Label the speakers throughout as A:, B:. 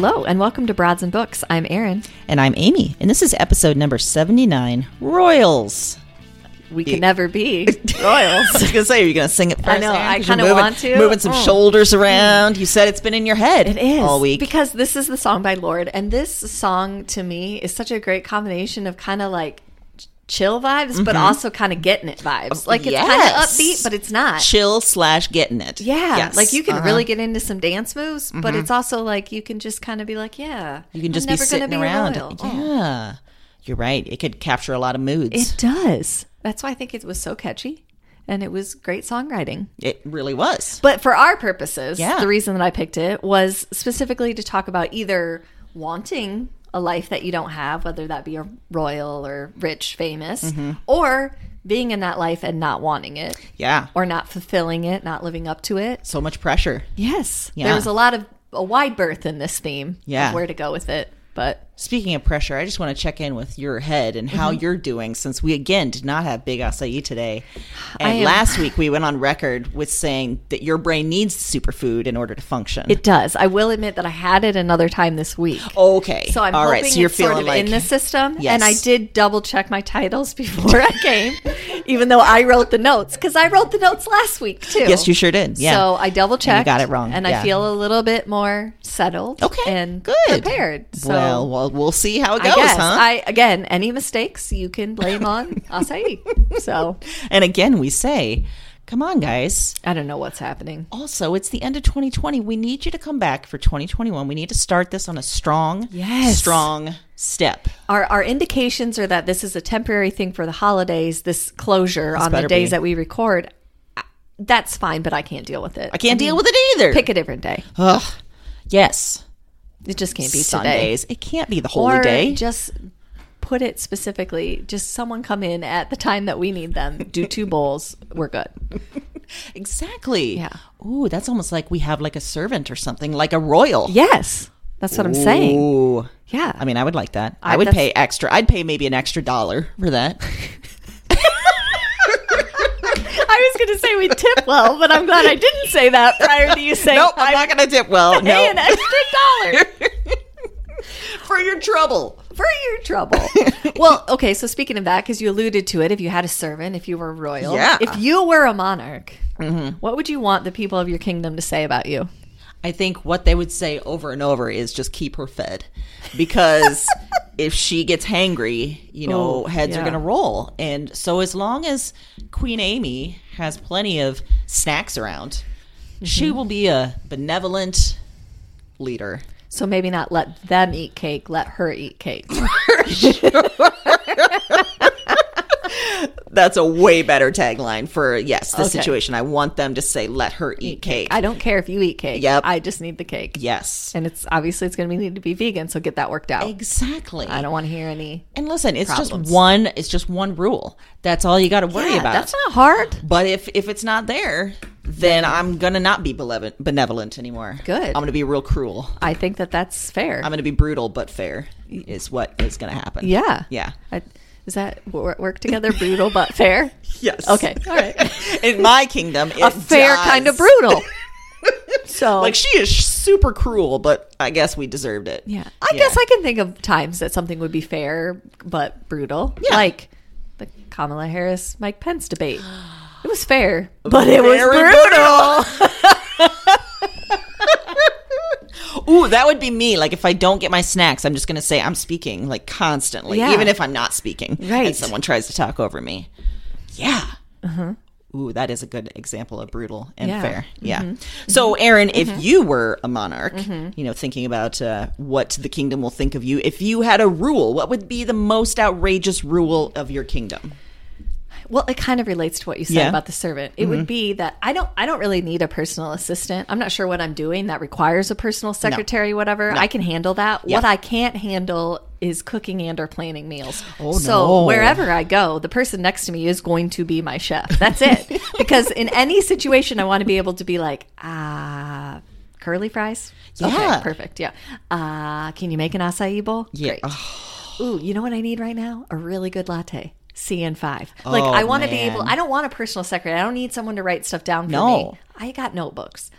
A: Hello, and welcome to Broads and Books. I'm Erin.
B: And I'm Amy, and this is episode number 79 Royals.
A: We can never be royals.
B: I was going to say, are you going to sing it first?
A: I know? I
B: you're
A: kinda want to.
B: Moving some
A: Mm.
B: shoulders around. You said it's been in your head
A: It is
B: all week.
A: because this is the song by Lorde, and this song to me is such a great combination of kind of like chill vibes, but also kind of getting it vibes. Like it's kind of
B: Mm-hmm.
A: Upbeat, but it's not.
B: Chill slash getting it.
A: Yeah,
B: Yes.
A: like you can
B: Uh-huh.
A: really get into some dance moves, but it's also like you can just kind of be like, yeah,
B: You can
A: I'm
B: just be
A: never gonna
B: sitting
A: be
B: around.
A: royal. Oh.
B: Yeah. You're right. It could capture a lot of moods.
A: It does. That's why I think it was so catchy, and it was great songwriting.
B: It really was.
A: But for our purposes,
B: Yeah.
A: the reason that I picked it was specifically to talk about either wanting a life that you don't have, whether that be a royal or rich, famous,
B: Mm-hmm.
A: or being in that life and not wanting it,
B: Yeah.
A: or not fulfilling it, not living up to it.
B: So much pressure.
A: Yes,
B: Yeah.
A: there was a lot of a wide berth in this theme.
B: Yeah.
A: of where to go with it, but
B: Speaking of pressure, I just want to check in with your head and how
A: Mm-hmm.
B: you're doing since we again did not have Big Acai today. And last week we went on record with saying that your brain needs superfood in order to function.
A: it does. I will admit that I had it another time this week.
B: okay.
A: So I'm
B: All
A: hoping
B: right. So you're
A: it's sort
B: feeling
A: of
B: like
A: in the system,
B: Yes.
A: and I did double check my titles before I came, even though I wrote the notes because I wrote the notes last week too.
B: Yes, you sure did. Yeah.
A: So I double checked.
B: got it wrong.
A: and
B: Yeah.
A: I feel a little bit more settled.
B: Okay,
A: and
B: good.
A: prepared. So
B: well, well, we'll see how it goes,
A: I guess
B: huh?
A: I again any mistakes you can blame on Acai. So
B: and again, we say, come on, guys.
A: I don't know what's happening.
B: Also, it's the end of 2020. We need you to come back for 2021. We need to start this on a strong,
A: Yes.
B: strong step.
A: Our, our indications are that this is a temporary thing for the holidays, this closure on the days
B: be.
A: that we record. That's fine, but I can't deal with it.
B: I can't deal with it either.
A: Pick a different day.
B: Ugh. Yes.
A: It just can't be today.
B: Sundays. It can't be the holy
A: Or
B: day.
A: just put it specifically. Just someone come in at the time that we need them. Do two bowls. We're good.
B: Exactly.
A: Yeah.
B: Ooh, that's almost like we have like a servant or something, like a royal.
A: Yes, that's what I'm saying.
B: Ooh.
A: Yeah.
B: I mean, I would like that. I,
A: I-
B: would pay extra. I'd pay maybe an extra dollar for that.
A: I was going to say we tip well, but I'm glad I didn't say that prior to you saying.
B: nope, I'm not going to tip well.
A: Pay
B: No.
A: an extra dollar.
B: for your trouble.
A: for your trouble. well, okay, so speaking of that, because you alluded to it, if you had a servant, if you were royal,
B: Yeah.
A: if you were a monarch, mm-hmm. what would you want the people of your kingdom to say about you?
B: I think what they would say over and over is just keep her fed. Because if she gets hangry, you know,
A: Oh,
B: heads
A: yeah.
B: are going to roll. And so as long as Queen Amy has plenty of snacks around,
A: Mm-hmm.
B: she will be a benevolent leader.
A: So maybe not let them eat cake, let her eat cake.
B: That's a way better tagline for yes, the
A: Okay.
B: situation. I want them to say, "Let her eat cake."
A: I don't care if you eat cake.
B: Yep.
A: I just need the cake.
B: yes,
A: And it's obviously it's going to need to be vegan, so get that worked out.
B: exactly.
A: I don't want to hear any.
B: And listen, it's
A: problems.
B: just one. It's just one rule. That's all you got to worry
A: Yeah,
B: about.
A: That's not hard.
B: But if if it's not there, then I'm gonna not be benevolent, benevolent anymore.
A: Good.
B: I'm gonna be real cruel.
A: I think that that's fair.
B: I'm gonna be brutal but fair. Is what is gonna happen.
A: yeah.
B: Yeah.
A: I, is that work together? Brutal but fair.
B: Yes.
A: Okay. All right.
B: In my kingdom,
A: A fair
B: does.
A: kind of brutal. So
B: Like she is super cruel, but I guess we deserved it.
A: Yeah. I guess I can think of times that something would be fair but brutal.
B: Yeah.
A: Like the Kamala Harris Mike Pence debate. It was fair, but it was
B: Very
A: brutal.
B: Ooh, that would be me. Like if I don't get my snacks, I'm just gonna say I'm speaking like constantly,
A: Yeah.
B: even if I'm not speaking.
A: Right.
B: And someone tries to talk over me. Yeah. Uh-huh. Ooh, that is a good example of brutal and
A: Yeah.
B: fair. Yeah. Mm-hmm. So, mm-hmm. Erin, if mm-hmm. you were a monarch, you know, thinking about uh, what the kingdom will think of you, if you had a rule, what would be the most outrageous rule of your kingdom?
A: Well, it kind of relates to what you said
B: Yeah. Mm-hmm.
A: about the servant. It would be that I don't I don't really need a personal assistant. I'm not sure what I'm doing that requires a personal secretary, whatever. I can handle that. What I can't handle is cooking and or planning meals. Oh, so
B: no.
A: wherever I go, the person next to me is going to be my chef. That's it. because in any situation I want to be able to be like, ah curly fries?
B: Yeah.
A: Okay, perfect. Yeah. Uh, can you make an acai bowl?
B: Yeah.
A: Great. Ooh, you know what I need right now? A really good latte. CN5. Like
B: Oh,
A: I want to be able I don't want a personal secretary. I don't need someone to write stuff down for
B: No.
A: me. I got notebooks.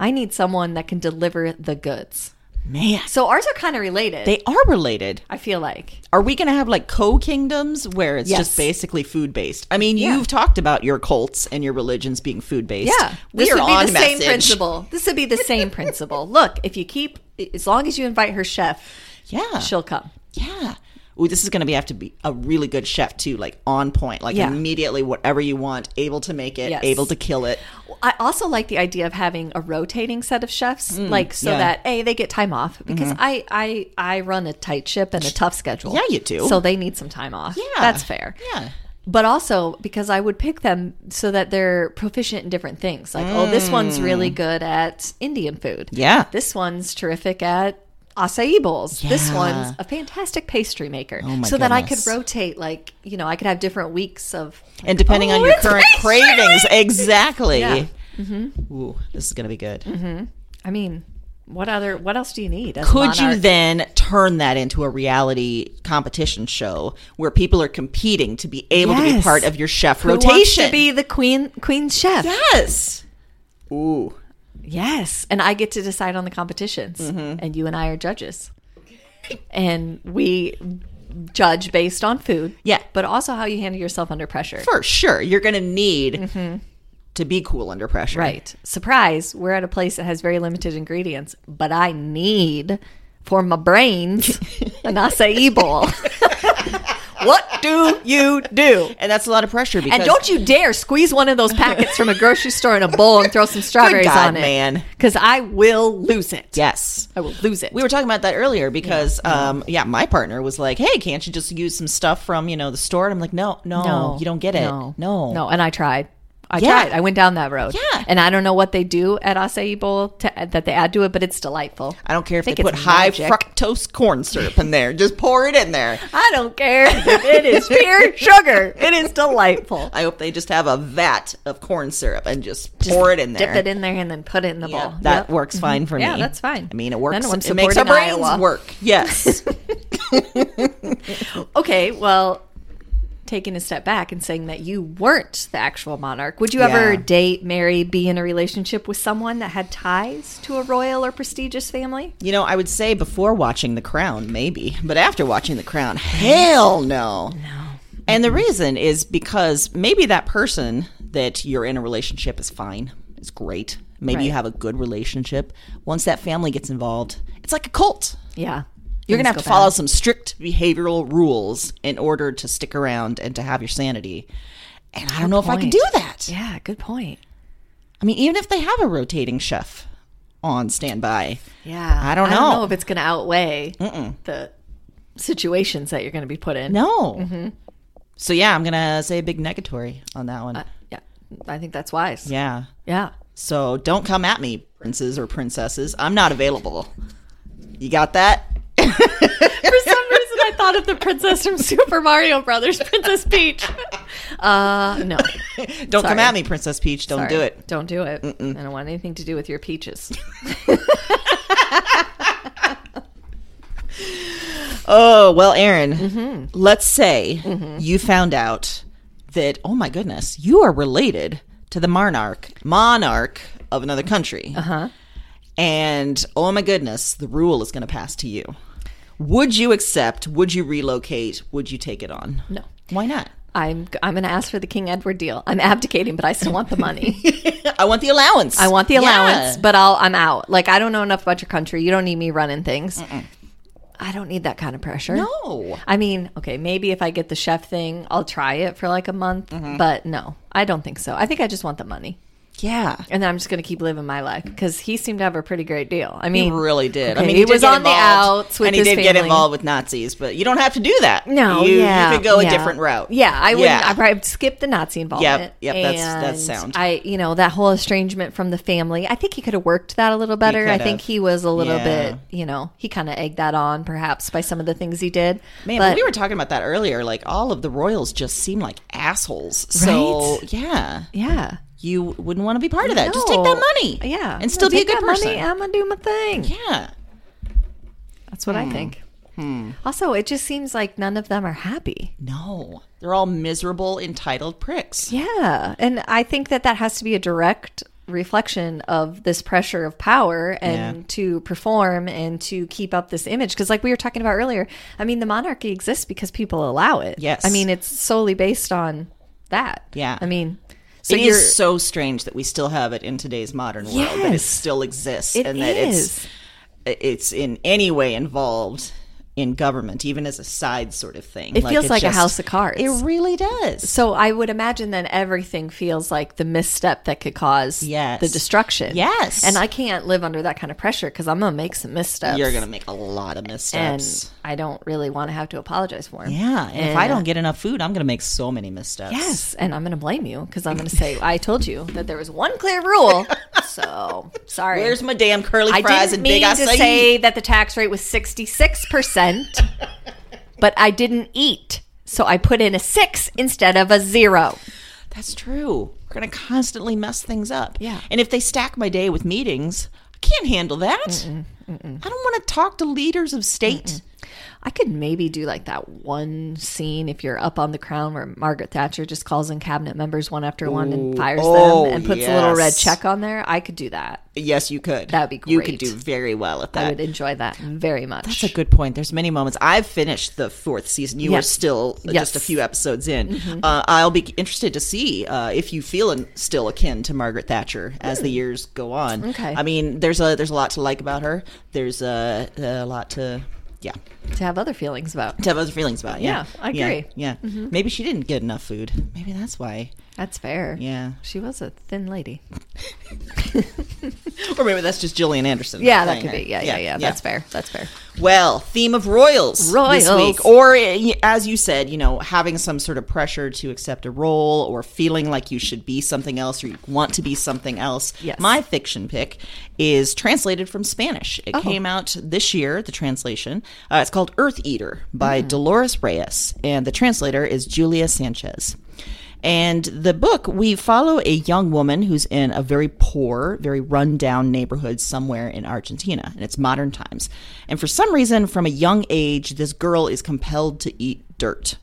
A: I need someone that can deliver the goods.
B: Man,
A: So ours are kind of related.
B: they are related.
A: I feel like.
B: Are we going to have like co kingdoms where it's
A: Yes.
B: just basically food based? I mean,
A: Yeah.
B: you've talked about your cults and your religions being food based.
A: Yeah.
B: we
A: This
B: are
A: would be
B: on
A: the
B: message.
A: same principle. This would be the same principle. Look, if you keep as long as you invite her chef,
B: Yeah,
A: she'll come.
B: yeah. Ooh, this is going to be have to be a really good chef too, like on point, like
A: Yeah.
B: immediately whatever you want, able to make it,
A: Yes.
B: able to kill it.
A: I also like the idea of having a rotating set of chefs, like so
B: Mm, yeah. Mm-hmm.
A: that a they get time off because I I I run a tight ship and a tough schedule.
B: Yeah, you do.
A: So they need some time off.
B: Yeah.
A: that's fair.
B: Yeah.
A: But also because I would pick them so that they're proficient in different things. Like, oh, this one's really good at Indian food.
B: Mm. Yeah.
A: This one's terrific at acai bowls. This one's a fantastic pastry maker.
B: Oh
A: so that I could rotate, like, you know, I could have different weeks of.
B: And depending
A: Oh,
B: on your current
A: pastry!
B: cravings, exactly.
A: Yeah. Mm-hmm.
B: Ooh, this is going to be good. Mm-hmm.
A: I mean, what other? What else do you need? As
B: Could you then turn that into a reality competition show where people are competing to be able to be part of your chef
A: Who
B: rotation?
A: to be the queen queen chef?
B: yes. Ooh.
A: Yes, and I get to decide on the competitions,
B: Mm-hmm.
A: and you and I are judges, and we judge based on food.
B: Yeah.
A: but also how you handle yourself under pressure.
B: For sure. You're going to need to be cool under pressure.
A: Right. Surprise, we're at a place that has very limited ingredients, but I need for my brains an acai bowl. what do you do?
B: And that's a lot of pressure because
A: And don't you dare squeeze one of those packets from a grocery store in a bowl and throw some strawberries
B: God,
A: on it.
B: man.
A: Because I will lose it.
B: Yes.
A: I will lose it.
B: We were talking about that earlier because, yeah. um, yeah, my partner was like, "Hey, can't you just use some stuff from you know the store?" And I'm like, "No, no, you don't get it.
A: No.
B: No,
A: No. And I tried. I
B: Yeah.
A: tried. I went down that road.
B: Yeah.
A: And I don't know what they do at acai bowl to, that they add to it, but it's delightful.
B: I don't care if they put high
A: magic.
B: fructose corn syrup in there. Just pour it in there.
A: I don't care. it is pure sugar. It is delightful.
B: I hope they just have a vat of corn syrup and just, pour it in there.
A: Dip it in there and then put it in the
B: Yeah,
A: bowl.
B: that
A: Yep.
B: works mm-hmm. fine for
A: Yeah,
B: me.
A: Yeah, that's fine.
B: I mean, it works.
A: Then
B: It makes our brains
A: Iowa.
B: work. Yes.
A: Okay, well, taking a step back and saying that you weren't the actual monarch, would you ever date, marry, be in a relationship with someone that had ties to a royal or prestigious family?
B: you know, I would say before watching The Crown, maybe, but after watching The Crown, hell no. No. And the reason is because maybe that person that you're in a relationship is fine, is great. Maybe you have a good relationship. Once that family gets involved, it's like a cult.
A: Yeah.
B: You're going to have to follow
A: bad.
B: some strict behavioral rules in order to stick around and to have your sanity. And I don't know if I can do that.
A: Yeah, good point.
B: I mean, even if they have a rotating chef, on standby.
A: Yeah.
B: I don't
A: I don't
B: know.
A: know if it's going to outweigh the situations that you're going to be put in.
B: No. Mm-hmm. So yeah, I'm gonna say a big negatory on that one.
A: Uh, yeah. I think that's wise.
B: yeah.
A: Yeah.
B: So don't come at me, princes or princesses. I'm not available. You got that?
A: For some reason, I thought of the princess from Super Mario Brothers, Princess Peach. Uh, no.
B: Don't come at me, Princess Peach. Don't do it.
A: Don't do it. I don't want anything to do with your peaches.
B: Oh, well, Erin,
A: Mm-hmm.
B: let's say you found out that, oh my goodness, you are related to the monarch, monarch of another country. Uh huh. And oh my goodness, the rule is going to pass to you. Would you accept? Would you relocate? Would you take it on?
A: No.
B: Why not?
A: I'm I'm going to ask for the King Edward deal. I'm abdicating, but I still want the money.
B: I want the allowance.
A: I want the
B: Yeah.
A: allowance, but I'll I'm out. Like I don't know enough about your country. You don't need me running things. I don't need that kind of pressure.
B: No.
A: I mean, okay, maybe if I get the chef thing, I'll try it for like a month,
B: Mm-hmm.
A: but no, I don't think so. I think I just want the money.
B: Yeah.
A: And then I'm just going to keep living my life because he seemed to have a pretty great deal. I mean, He
B: really did. I mean,
A: he
B: did
A: was on the outs with
B: and he did get involved with Nazis, but you don't have to do that.
A: No,
B: you,
A: yeah,
B: you could go a different route.
A: Yeah, I would.
B: Yeah.
A: I probably skip the Nazi involvement.
B: yep, that's- that's sound.
A: I, you know, that whole estrangement from the family. I think he could have worked that a little better. I think he was a little
B: Yeah.
A: bit, you know, he kind of egged that on, perhaps by some of the things he did.
B: Man,
A: but
B: we were talking about that earlier. Like all of the royals just seem like assholes. So yeah,
A: yeah,
B: you wouldn't want to be part of that. Just take that money,
A: Yeah,
B: and still be a good person.
A: Money, I'm gonna do my thing.
B: Yeah,
A: That's what I hmm. think. Hmm. Also, it just seems like none of them are happy.
B: no, they're all miserable, entitled pricks.
A: Yeah. And I think that that has to be a direct reflection of this pressure of power and
B: Yeah.
A: to perform and to keep up this image. Because, like we were talking about earlier, I mean, the monarchy exists because people allow it.
B: Yes.
A: I mean, it's solely based on that.
B: Yeah.
A: I mean, so
B: it is so strange that we still have it in today's modern world. That it still exists,
A: It
B: and that
A: is.
B: it's it's in any way involved in government, even as a side sort of thing.
A: It feels
B: it
A: like a house of cards.
B: It really does.
A: so I would imagine then everything feels like the misstep that could cause
B: Yes.
A: the destruction.
B: Yes.
A: And I can't live under that kind of pressure because I'm going to make some missteps.
B: You're gonna make a lot of missteps.
A: and I don't really want to have to apologize for him.
B: Yeah, and, if I
A: uh,
B: don't get enough food, I'm going to make so many missteps.
A: yes, and I'm going to blame you because I'm going to say I told you that there was one clear rule. So sorry.
B: Where's my damn curly fries I
A: didn't
B: and big
A: mean to say that the tax rate was 66 percent, but I didn't eat, so I put in a six instead of a zero.
B: That's true. We're going to constantly mess things up.
A: Yeah.
B: And if they stack my day with meetings, I can't handle that. I don't want to talk to leaders of state.
A: I could maybe do like that one scene if you're up on the crown where Margaret Thatcher just calls in cabinet members one after one and fires
B: Oh,
A: them and puts a little red check on there. I could do that.
B: Yes, you could.
A: That'd be great.
B: You could do very well at that.
A: I would enjoy that very much.
B: That's a good point. There's many moments. I've finished the fourth season. You were
A: Yes.
B: still just a
A: Mm-hmm.
B: few episodes in. Uh, I'll be interested to see uh, if you feel in, still akin to Margaret Thatcher as the years go on.
A: Mm. Okay.
B: I mean, there's a there's a lot to like about her. There's a, a lot to yeah
A: to have other feelings about.
B: to have other feelings about. Yeah,
A: Yeah, I agree.
B: Yeah, yeah. maybe she didn't get enough food. Maybe that's why.
A: That's fair.
B: Yeah,
A: She was a thin lady.
B: or maybe that's just Gillian Anderson.
A: Yeah, that could
B: her.
A: be. Yeah, yeah, yeah. That's fair. That's fair.
B: Well, theme of royals, this week, or as you said, you know, having some sort of pressure to accept a role, or feeling like you should be something else, or you want to be something else.
A: Yes.
B: My fiction pick is translated from Spanish. It
A: Oh.
B: came out this year. The translation. Uh, it's called Eartheater by
A: Hmm.
B: Dolores Reyes, and the translator is Julia Sanches. And the book, we follow a young woman who's in a very poor, very rundown neighborhood somewhere in Argentina, and it's modern times. And for some reason, from a young age, this girl is compelled to eat dirt.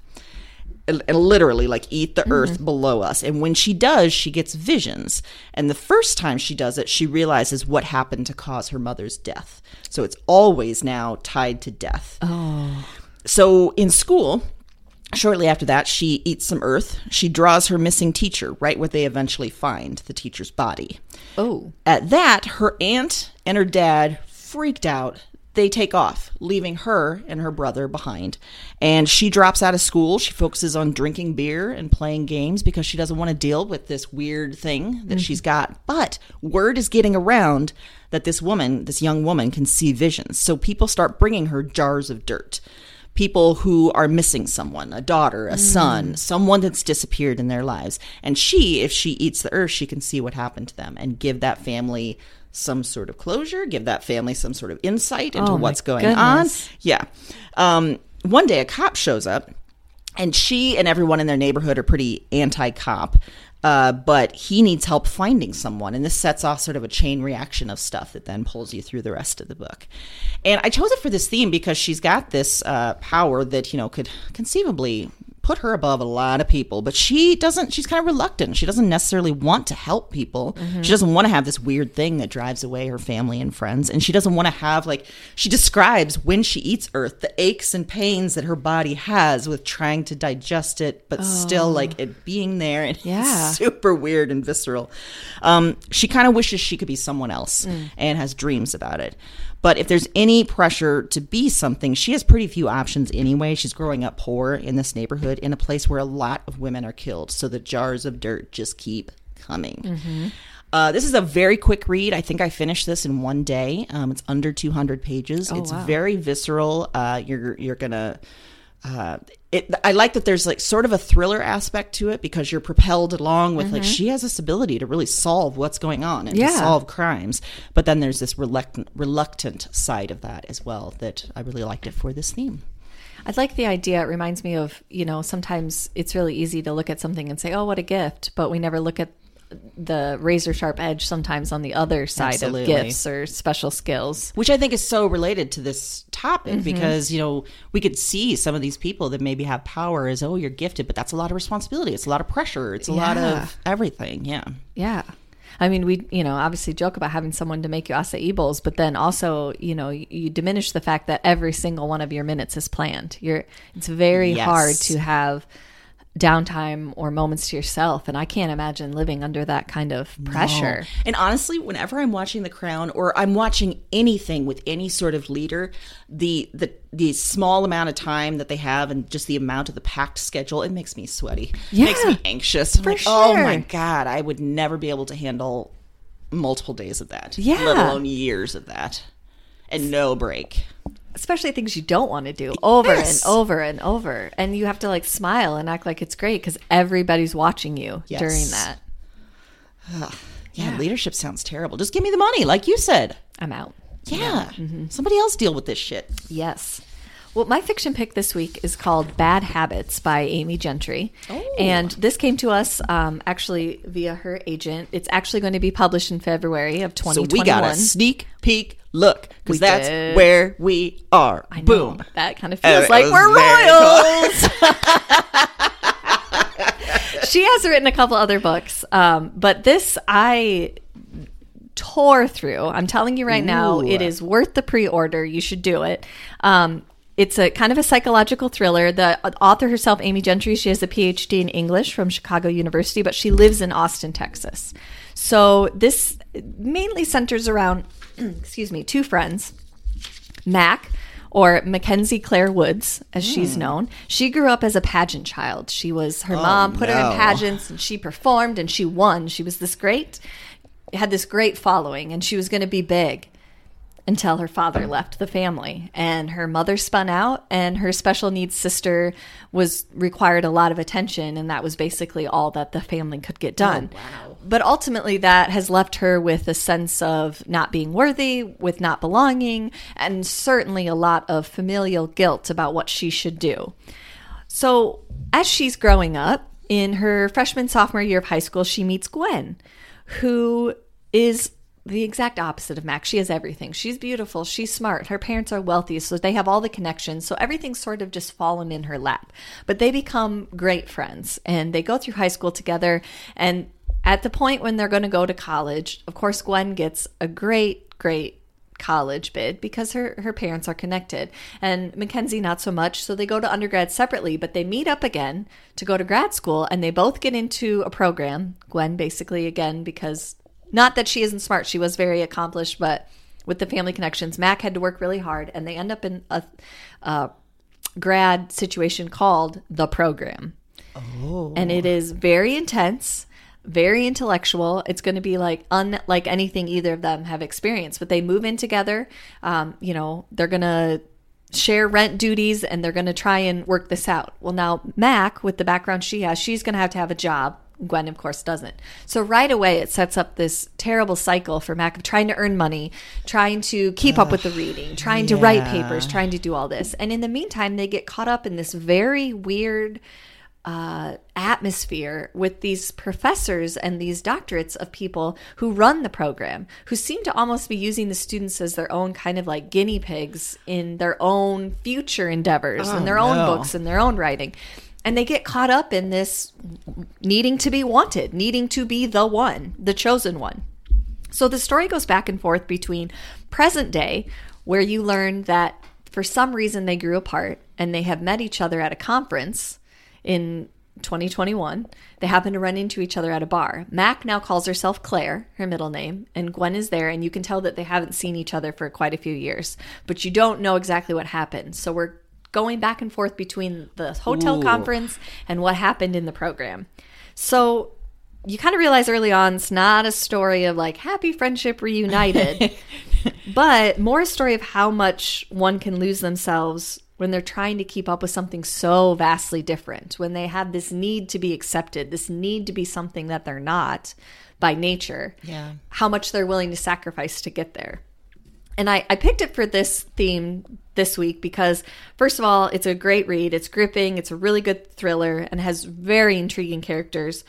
B: and Literally, like eat the earth mm-hmm. below us. And when she does, she gets visions. And the first time she does it, she realizes what happened to cause her mother's death. So it's always now tied to death. Oh. So in school, shortly after that, she eats some earth. She draws her missing teacher, right where they eventually find the teacher's body.
A: Oh,
B: At that, her aunt and her dad freaked out. they take off, leaving her and her brother behind. And she drops out of school. She focuses on drinking beer and playing games because she doesn't want to deal with this weird thing that mm-hmm. she's got. But word is getting around that this woman, this young woman, can see visions. So people start bringing her jars of dirt. People who are missing someone, a daughter, a son, someone that's disappeared in their lives. And she, if she eats the earth, she can see what happened to them and give that family some sort of closure, give that family some sort of insight into
A: Oh,
B: what's going
A: goodness.
B: on. Yeah. Um, one day a cop shows up, and she and everyone in their neighborhood are pretty anti cop. Uh, but he needs help finding someone, and this sets off sort of a chain reaction of stuff that then pulls you through the rest of the book. And I chose it for this theme because she's got this uh, power that you know could conceivably put her above a lot of people, but she doesn't. She's kind of reluctant. She doesn't necessarily want to help people. She doesn't want to have this weird thing that drives away her family and friends, and she doesn't want to have like she describes when she eats Earth the aches and pains that her body has with trying to digest it, but still like it being there and
A: Yeah.
B: super weird and visceral. Um, she kind of wishes she could be someone else and has dreams about it. But if there's any pressure to be something, she has pretty few options anyway. She's growing up poor in this neighborhood in a place where a lot of women are killed. So the jars of dirt just keep coming. Uh, this is a very quick read. I think I finished this in one day. Um, it's under 200 pages. it's
A: wow.
B: very visceral. Uh, you're you're gonna. Uh, it, I like that there's like sort of a thriller aspect to it because you're propelled along with like mm-hmm. she has this ability to really solve what's going on and to solve crimes. But then there's this reluctant reluctant side of that as well that I really liked it for this theme.
A: I like the idea. It reminds me of, you know, sometimes it's really easy to look at something and say, oh, what a gift. But we never look at the razor sharp edge sometimes on the other side
B: Absolutely.
A: of gifts or special skills.
B: which I think is so related to this topic mm-hmm. because you know we could see some of these people that maybe have power as oh you're gifted, but that's a lot of responsibility. It's a lot of pressure. It's a lot of everything. Yeah,
A: Yeah. I mean, we, you know, obviously joke about having someone to make you acai bowls, but then also, you know, you, you diminish the fact that every single one of your minutes is planned. You're, it's very
B: Yes.
A: hard to have downtime or moments to yourself. And I can't imagine living under that kind of pressure.
B: And honestly, whenever I'm watching The Crown or I'm watching anything with any sort of leader, the the the small amount of time that they have and just the amount of the packed schedule, it makes me sweaty. It makes me anxious.
A: For
B: like, oh my god, I would never be able to handle multiple days of that.
A: Yeah.
B: Let alone years of that. And no break.
A: Especially things you don't want to do over
B: Yes.
A: and over and over. And you have to like smile and act like it's great because everybody's watching you
B: Yes.
A: during that.
B: Yeah, leadership sounds terrible. Just give me the money, like you said.
A: I'm out.
B: Yeah. Mm-hmm. Somebody else deal with this shit.
A: Yes. Well, my fiction pick this week is called Bad Habits by Amy Gentry.
B: Oh.
A: And this came to us um, actually via her agent. It's actually going to be published in February of 2021.
B: So
A: 2021.
B: we got a sneak peek look because that's
A: did.
B: where we are.
A: I know,
B: Boom.
A: That kind of
B: Uh,
A: feels
B: it
A: like we're royals. she has written a couple other books, um, but this I tore through. I'm telling you right now, it is worth the pre-order. You should do it. Um, it's a kind of a psychological thriller. The uh, author herself, Amy Gentry, she has a PhD in English from Chicago University, but she lives in Austin, Texas. So this mainly centers around, excuse me, two friends, Mac, or Mackenzie Claire Woods, as she's hmm. known. She grew up as a pageant child. She was her oh, mom put her in pageants, and she performed, and she won. She was this great, had this great following, and she was going to be big until her father left the family. And her mother spun out and her special needs sister was required a lot of attention and that was basically all that the family could get oh, done. but ultimately that has left her with a sense of not being worthy with not belonging and certainly a lot of familial guilt about what she should do. So, as she's growing up, in her freshman, sophomore year of high school, she meets Gwen, who is the exact opposite of Max. She has everything. She's beautiful. She's smart. Her parents are wealthy, so they have all the connections. So everything's sort of just fallen in her lap. But they become great friends and they go through high school together. And at the point when they're going to go to college, of course, Gwen gets a great, great college bid because her her parents are connected and Mackenzie not so much so they go to undergrad separately but they meet up again to go to grad school and they both get into a program Gwen basically again because not that she isn't smart she was very accomplished but with the family connections. Mac had to work really hard, and they end up in a, a grad situation called the program. Oh. And it is very intense, very intellectual. It's going to be like unlike anything either of them have experienced. But they move in together. Um, you know, they're going to share rent duties and they're going to try and work this out. Well, now Mac, with the background she has, she's going to have to have a job. Gwen, of course, doesn't. So right away, it sets up this terrible cycle for Mac of trying to earn money, trying to keep up with the reading, trying to write papers, trying to do all this. And in the meantime, they get caught up in this very weird uh, atmosphere with these professors and these doctorates of people who run the program, who seem to almost be using the students as their own kind of like guinea pigs in their own future endeavors
B: Oh,
A: and their own
B: no.
A: books and their own writing. And they get caught up in this needing to be wanted, needing to be the one, the chosen one. So the story goes back and forth between present day, where you learn that for some reason they grew apart and they have met each other at a conference in 2021. They happen to run into each other at a bar. Mac now calls herself Claire, her middle name, and Gwen is there, and you can tell that they haven't seen each other for quite a few years, but you don't know exactly what happened. So we're going back and forth between the hotel
B: Ooh.
A: conference and what happened in the program. So you kind of realize early on it's not a story of like happy friendship reunited, but more a story of how much one can lose themselves when they're trying to keep up with something so vastly different, when they have this need to be accepted, this need to be something that they're not by nature,
B: Yeah.
A: how much they're willing to sacrifice to get there. And I, I picked it for this theme this week because, first of all, it's a great read. It's gripping, it's a really good thriller, and has very intriguing characters.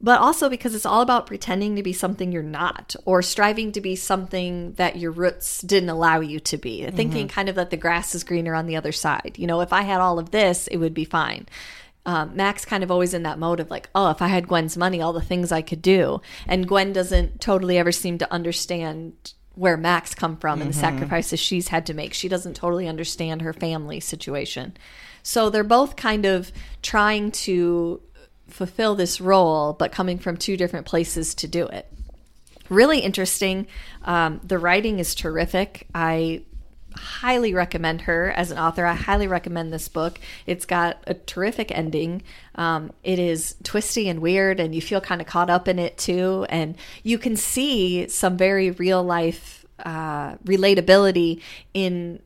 A: But also because it's all about pretending to be something you're not or striving to be something that your roots didn't allow you to be. Thinking kind of that the grass is greener on the other side. You know, if I had all of this, it would be fine um, Mac's kind of always in that mode of like, oh, if I had Gwen's money, all the things I could do. And Gwen doesn't totally ever seem to understand where Max come from and the sacrifices she's had to make. She doesn't totally understand her family situation. So they're both kind of trying to fulfill this role, but coming from two different places to do it really interesting. Um, the writing is terrific. I highly recommend her as an author. I highly recommend this book. It's got a terrific ending. Um, it is twisty and weird, and you feel kind of caught up in it too. And you can see some very real life uh, relatability in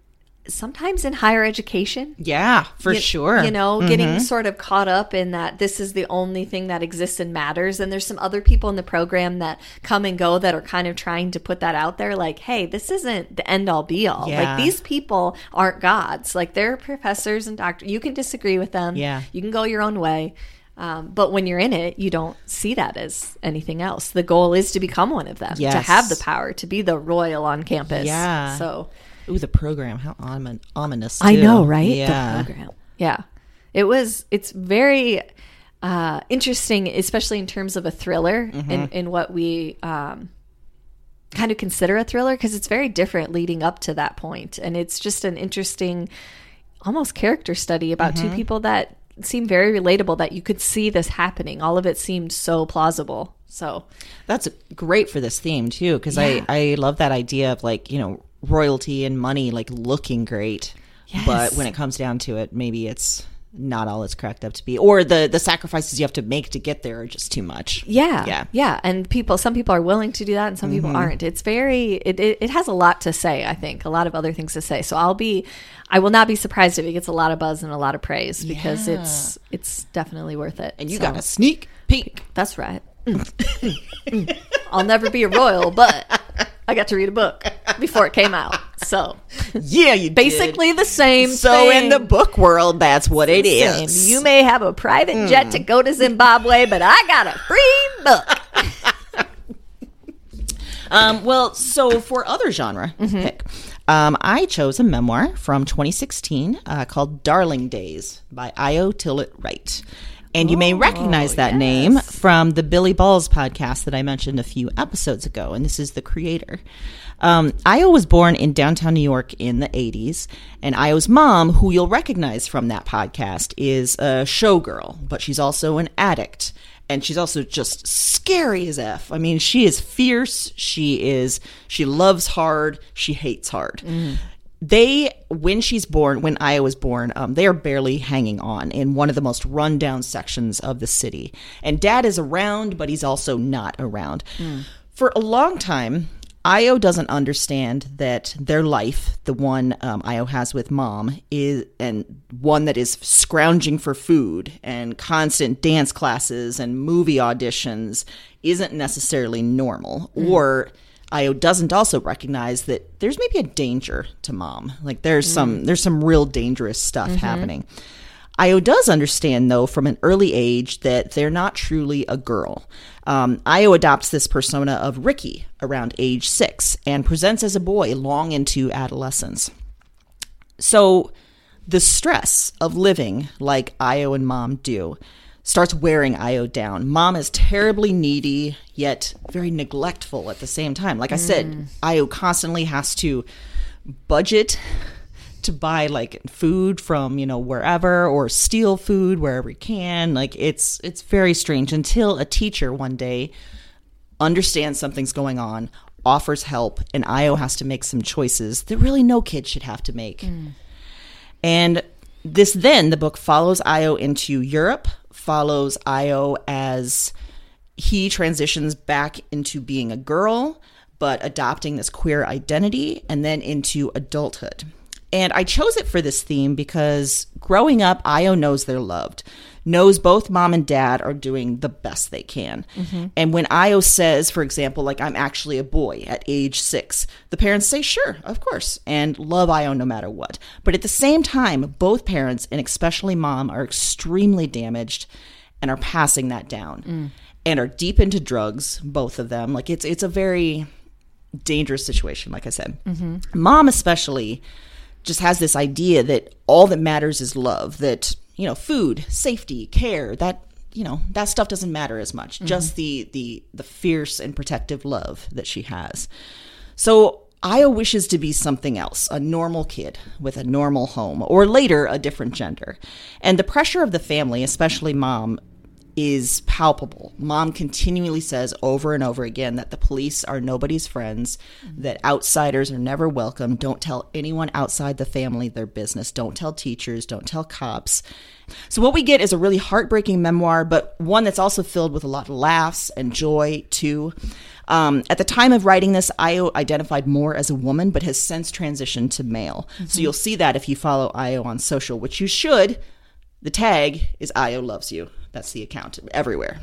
A: sometimes in higher education
B: Yeah, for
A: you-
B: sure.
A: You know, getting sort of caught up in that this is the only thing that exists and matters. And there's some other people in the program that come and go that are kind of trying to put that out there like, hey, this isn't the end all be all.
B: Yeah.
A: Like, these people aren't gods. Like, they're professors and doctors. You can disagree with them.
B: Yeah.
A: You can go your own way. Um, but when you're in it, you don't see that as anything else. The goal is to become one of them, to have the power, to be the royal on campus.
B: Yeah.
A: So
B: Ooh, the program. How omin- ominous.
A: I know, right?
B: Yeah.
A: The program. Yeah. It was, it's very uh, interesting, especially in terms of a thriller
B: Mm-hmm.
A: in, in what we um, kind of consider a thriller, because it's very different leading up to that point. And it's just an interesting, almost character study about
B: Mm-hmm.
A: two people that seem very relatable, that you could see this happening. All of it seemed so plausible. So,
B: That's great for this theme too, because
A: Yeah.
B: I I love that idea of like you know royalty and money like looking great, but when it comes down to it, maybe it's not all it's cracked up to be, or the the sacrifices you have to make to get there are just too much.
A: Yeah,
B: Yeah.
A: yeah. And people, some people are willing to do that, and some
B: Mm-hmm.
A: people aren't. It's very, it, it, it has a lot to say. I think a lot of other things to say. So I'll be, I will not be surprised if it gets a lot of buzz and a lot of praise because
B: Yeah.
A: it's it's definitely worth it.
B: And you
A: So,
B: got a sneak peek.
A: That's right. Mm. Mm. I'll never be a royal, but I got to read a book before it came out. So
B: Yeah, you did.
A: basically the same.
B: So in the book world, that's what it
A: Same.
B: is.
A: You may have a private jet to go to Zimbabwe, but I got a free book.
B: Um, well, so for other genre
A: Mm-hmm.
B: pick, um, I chose a memoir from 2016 uh, called "Darling Days" by Io Tillett Wright. And you may recognize that name from the Billy Balls podcast that I mentioned a few episodes ago. And this is the creator. Um, Io was born in downtown New York in the 80s. And Io's mom, who you'll recognize from that podcast, is a showgirl, but she's also an addict and she's also just scary as f. I mean, she is fierce. She is she loves hard. She hates hard. They when she's born, when Io was born, um, they are barely hanging on in one of the most rundown sections of the city. And Dad is around, but he's also not around. For a long time, Io doesn't understand that their life, the one um, Io has with mom, is and one that is scrounging for food and constant dance classes and movie auditions, isn't necessarily normal. Or Io doesn't also recognize that there's maybe a danger to mom. Like there's some there's some real dangerous stuff happening. Io does understand, though, from an early age that they're not truly a girl. Um, Io adopts this persona of Ricky around age six and presents as a boy long into adolescence. So the stress of living like Io and mom do starts wearing Io down. Mom is terribly needy, yet very neglectful at the same time. Like I said, mm. Io constantly has to budget to buy like food from you know wherever or steal food wherever he can like it's it's very strange until a teacher one day understands something's going on offers help and io has to make some choices that really no kid should have to make mm. and this then the book follows io into europe follows io as he transitions back into being a girl but adopting this queer identity and then into adulthood. And I chose it for this theme because growing up, Io knows they're loved, knows both mom and dad are doing the best they can. Mm-hmm. And when Io says, for example, like, I'm actually a boy at age six, the parents say, sure, of course, and love Io no matter what. But at the same time, both parents, and especially mom, are extremely damaged and are passing that down mm. and are deep into drugs, both of them. Like, it's, it's a very dangerous situation, like I said. Mm-hmm. Mom, especially just has this idea that all that matters is love that you know food safety care that you know that stuff doesn't matter as much. Mm-hmm. Just the the the fierce and protective love that she has. So Io wishes to be something else, a normal kid with a normal home, or later a different gender. And the pressure of the family, especially mom, is palpable. Mom continually says over and over again that the police are nobody's friends, that outsiders are never welcome. Don't tell anyone outside the family their business. Don't tell teachers, don't tell cops. So, what we get is a really heartbreaking memoir, but one that's also filled with a lot of laughs and joy, too. Um, at the time of writing this, Io identified more as a woman, but has since transitioned to male. So, you'll see that if you follow Io on social, which you should. The tag is Io loves you. That's the account everywhere.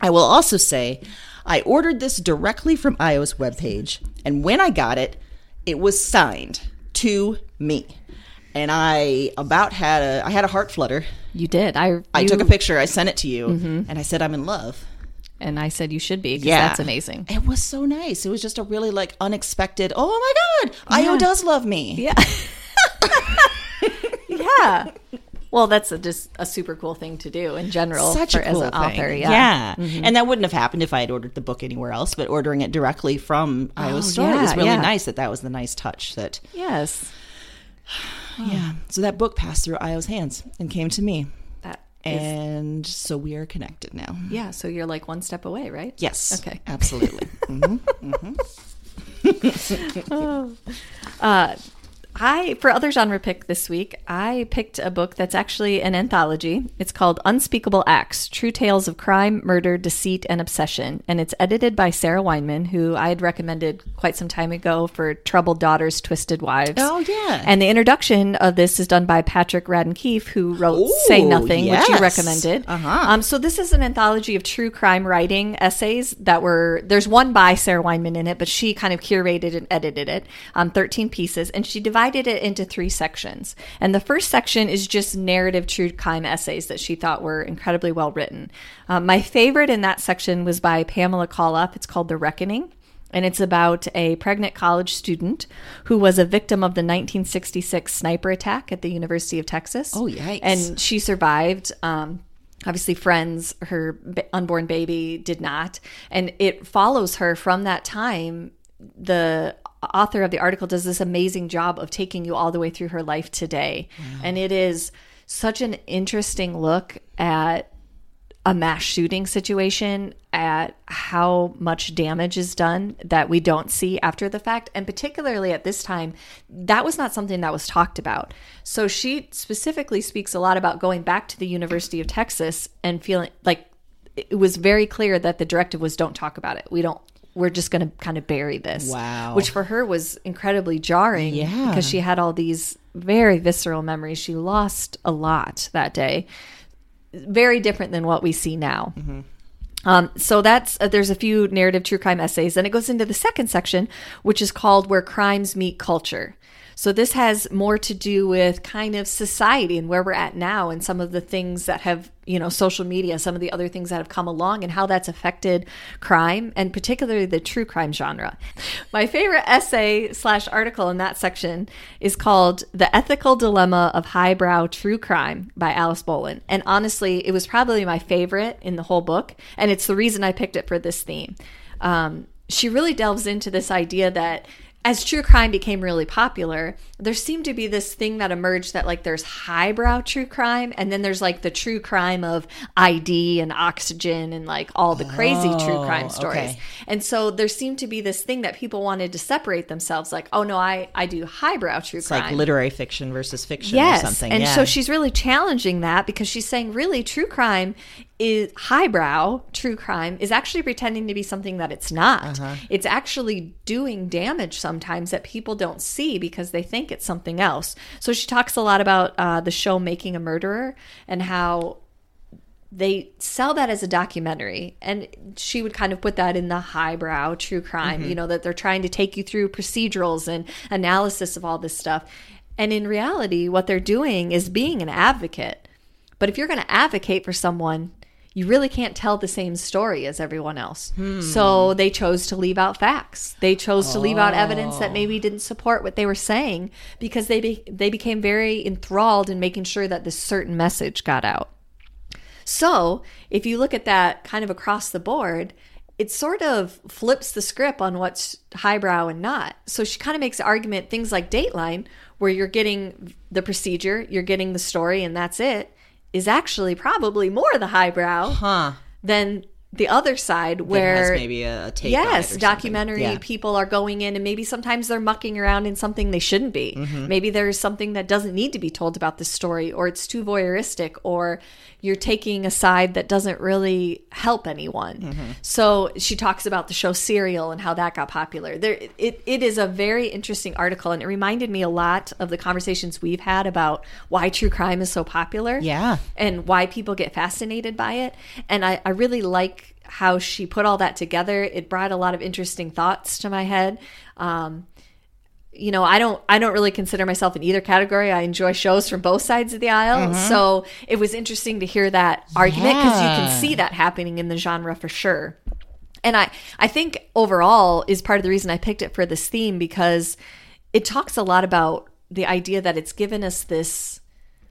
B: I will also say I ordered this directly from Io's webpage, and when I got it, it was signed to me. And I about had a I had a heart flutter.
A: You did. I
B: I
A: you-
B: took a picture, I sent it to you, mm-hmm. and I said I'm in love.
A: and I said you should be.
B: Yeah.
A: that's amazing.
B: It was so nice. It was just a really like unexpected. Oh my god, Io does love me.
A: Yeah. yeah. Well, that's a, just a super cool thing to do in general
B: Such
A: for,
B: a cool
A: as an
B: thing.
A: author. Yeah. Mm-hmm.
B: and that wouldn't have happened if I had ordered the book anywhere else. But ordering it directly from Io's
A: Oh,
B: store was really
A: yeah.
B: nice. That that was the nice touch. That
A: Yes.
B: yeah. So that book passed through Io's hands and came to me,
A: That
B: and so we are connected now.
A: yeah. So you're like one step away, right?
B: Yes.
A: Okay.
B: Absolutely. Mm-hmm. Mm-hmm. Oh.
A: Uh, I for other genre pick this week, I picked a book that's actually an anthology. It's called Unspeakable Acts: True Tales of Crime, Murder, Deceit, and Obsession, and it's edited by Sarah Weinman, who I had recommended quite some time ago for Troubled Daughters, Twisted Wives.
B: Oh, yeah.
A: And the introduction of this is done by Patrick Radden Keefe, who wrote
B: Ooh,
A: Say Nothing, which you recommended.
B: Uh-huh.
A: Um, so this is an anthology of true crime writing essays that were there's one by Sarah Weinman in it, but she kind of curated and edited it, um, 13 pieces, and she divided it into three sections. And the first section is just narrative true crime essays that she thought were incredibly well written. Um, my favorite in that section was by Pamela Colloff. It's called The Reckoning. And it's about a pregnant college student who was a victim of the 1966 sniper attack at the University of Texas.
B: Oh, yikes.
A: And she survived. Um, obviously, friends, her unborn baby did not. And it follows her from that time. The author of the article does this amazing job of taking you all the way through her life today. And it is such an interesting look at a mass shooting situation at how much damage is done that we don't see after the fact. And particularly at this time that was not something that was talked about. So she specifically speaks a lot about going back to the university of texas and feeling like it was very clear that the directive was don't talk about it. We don't we're just going to kind of bury this
B: Wow.
A: which for her was incredibly jarring
B: Yeah.
A: because she had all these very visceral memories she lost a lot that day very different than what we see now. Um, so that's uh, there's a few narrative true crime essays, and it goes into the second section, which is called "Where Crimes Meet Culture." So this has more to do with kind of society and where we're at now, and some of the things that have you know social media, some of the other things that have come along, and how that's affected crime, and particularly the true crime genre. My favorite essay slash article in that section is called "The Ethical Dilemma of Highbrow True Crime" by Alice Bolin, and honestly, it was probably my favorite in the whole book, and it's the reason I picked it for this theme. Um, she really delves into this idea that as true crime became really popular, there seemed to be this thing that emerged that like there's highbrow true crime, and then there's like the true crime of ID and oxygen and like all the crazy true oh, crime stories.
B: okay.
A: And so there seemed to be this thing that people wanted to separate themselves, like, oh no, I I do highbrow true
B: It's
A: crime.
B: like literary fiction versus fiction
A: Yes,
B: or something.
A: and
B: yeah.
A: so she's really challenging that because she's saying really true crime is highbrow true crime is actually pretending to be something that it's not.
B: Uh-huh.
A: It's actually doing damage sometimes that people don't see because they think it's something else. So she talks a lot about uh, the show Making a Murderer and how they sell that as a documentary and she would kind of put that in the highbrow true crime you know that they're trying to take you through procedurals and analysis of all this stuff and in reality what they're doing is being an advocate but if you're going to advocate for someone you really can't tell the same story as everyone else. Hmm. So they chose to leave out facts. They chose to leave out evidence that maybe oh. didn't support what they were saying because they be- they became very enthralled in making sure that this certain message got out. So, if you look at that kind of across the board, it sort of flips the script on what's highbrow and not. So, she kind of makes the argument things like Dateline, where you're getting the procedure, you're getting the story, and that's it, is actually probably more the highbrow
B: huh.
A: than the other side, where
B: has maybe a, a take on it or
A: yes documentary
B: Yeah.
A: people are going in and maybe sometimes they're mucking around in something they shouldn't be
B: Mm-hmm.
A: maybe there's something that doesn't need to be told about this story or it's too voyeuristic or you're taking a side that doesn't really help anyone
B: Mm-hmm.
A: so she talks about the show serial and how that got popular there it, it is a very interesting article and it reminded me a lot of the conversations we've had about why true crime is so popular
B: Yeah.
A: and why people get fascinated by it. And I, I really like how she put all that together. It brought a lot of interesting thoughts to my head. Um, you know, I don't I don't really consider myself in either category. I enjoy shows from both sides of the aisle. So it was interesting to hear that argument because you can see that happening in the genre for sure. And I, I think overall is part of the reason I picked it for this theme because it talks a lot about the idea that it's given us this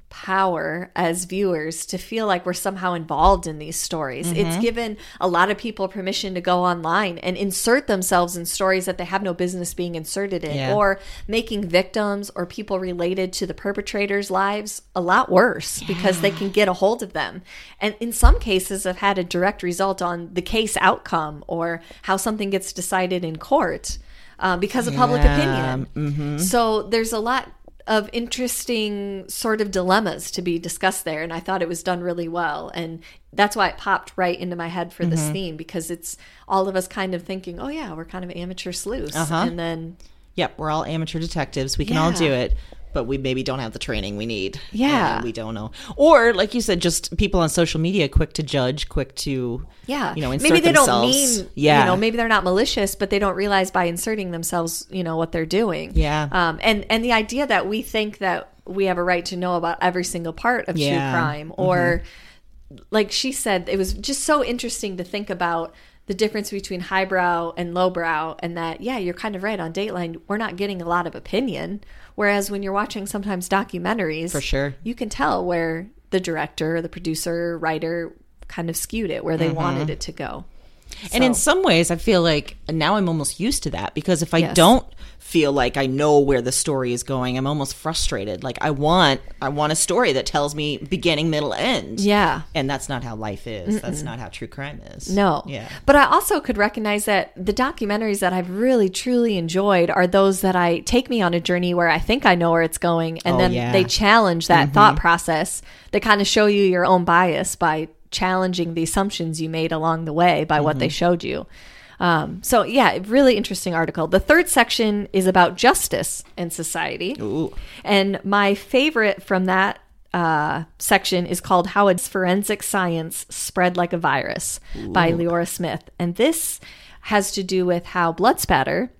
A: power as viewers to feel like we're somehow involved in these stories. It's given a lot of people permission to go online and insert themselves in stories that they have no business being inserted in
B: Yeah.
A: or making victims or people related to the perpetrators' lives a lot worse because they can get a hold of them. And in some cases have had a direct result on the case outcome or how something gets decided in court. Uh, because of public
B: Yeah,
A: opinion. So there's a lot of interesting sort of dilemmas to be discussed there and I thought it was done really well and that's why it popped right into my head for this mm-hmm. theme because it's all of us kind of thinking oh yeah we're kind of amateur sleuths uh-huh. and then
B: Yep, we're all amateur detectives. We can all do it, but we maybe don't have the training we need.
A: Yeah.
B: We don't know. Or, like you said, just people on social media quick to judge, quick to
A: yeah
B: you know, insert
A: maybe they
B: themselves.
A: don't mean
B: yeah,
A: you know maybe they're not malicious but they don't realize by inserting themselves you know what they're doing
B: Yeah.
A: um and and the idea that we think that we have a right to know about every single part of
B: Yeah. Mm-hmm.
A: true crime or like she said it was just so interesting to think about the difference between highbrow and lowbrow and that yeah you're kind of right on dateline we're not getting a lot of opinion whereas when you're watching sometimes documentaries
B: For sure.
A: you can tell where the director the producer writer kind of skewed it where they
B: Mm-hmm.
A: wanted it to go
B: And in some ways, I feel like now I'm almost used to that because if I
A: Yes.
B: don't feel like I know where the story is going, I'm almost frustrated. Like I want, I want a story that tells me beginning, middle, end.
A: Yeah.
B: and that's not how life is. That's not how true crime is.
A: No.
B: Yeah.
A: But I also could recognize that the documentaries that I've really truly enjoyed are those that I take me on a journey where I think I know where it's going and
B: Oh,
A: then
B: yeah.
A: they challenge that thought mm-hmm. process. They kind of show you your own bias by challenging the assumptions you made along the way by what they showed you. Um, so yeah, really interesting article. The third section is about justice and society. And my favorite from that uh, section is called How It's Forensic Science Spread Like a Virus by Leora Smith. And this has to do with how blood spatter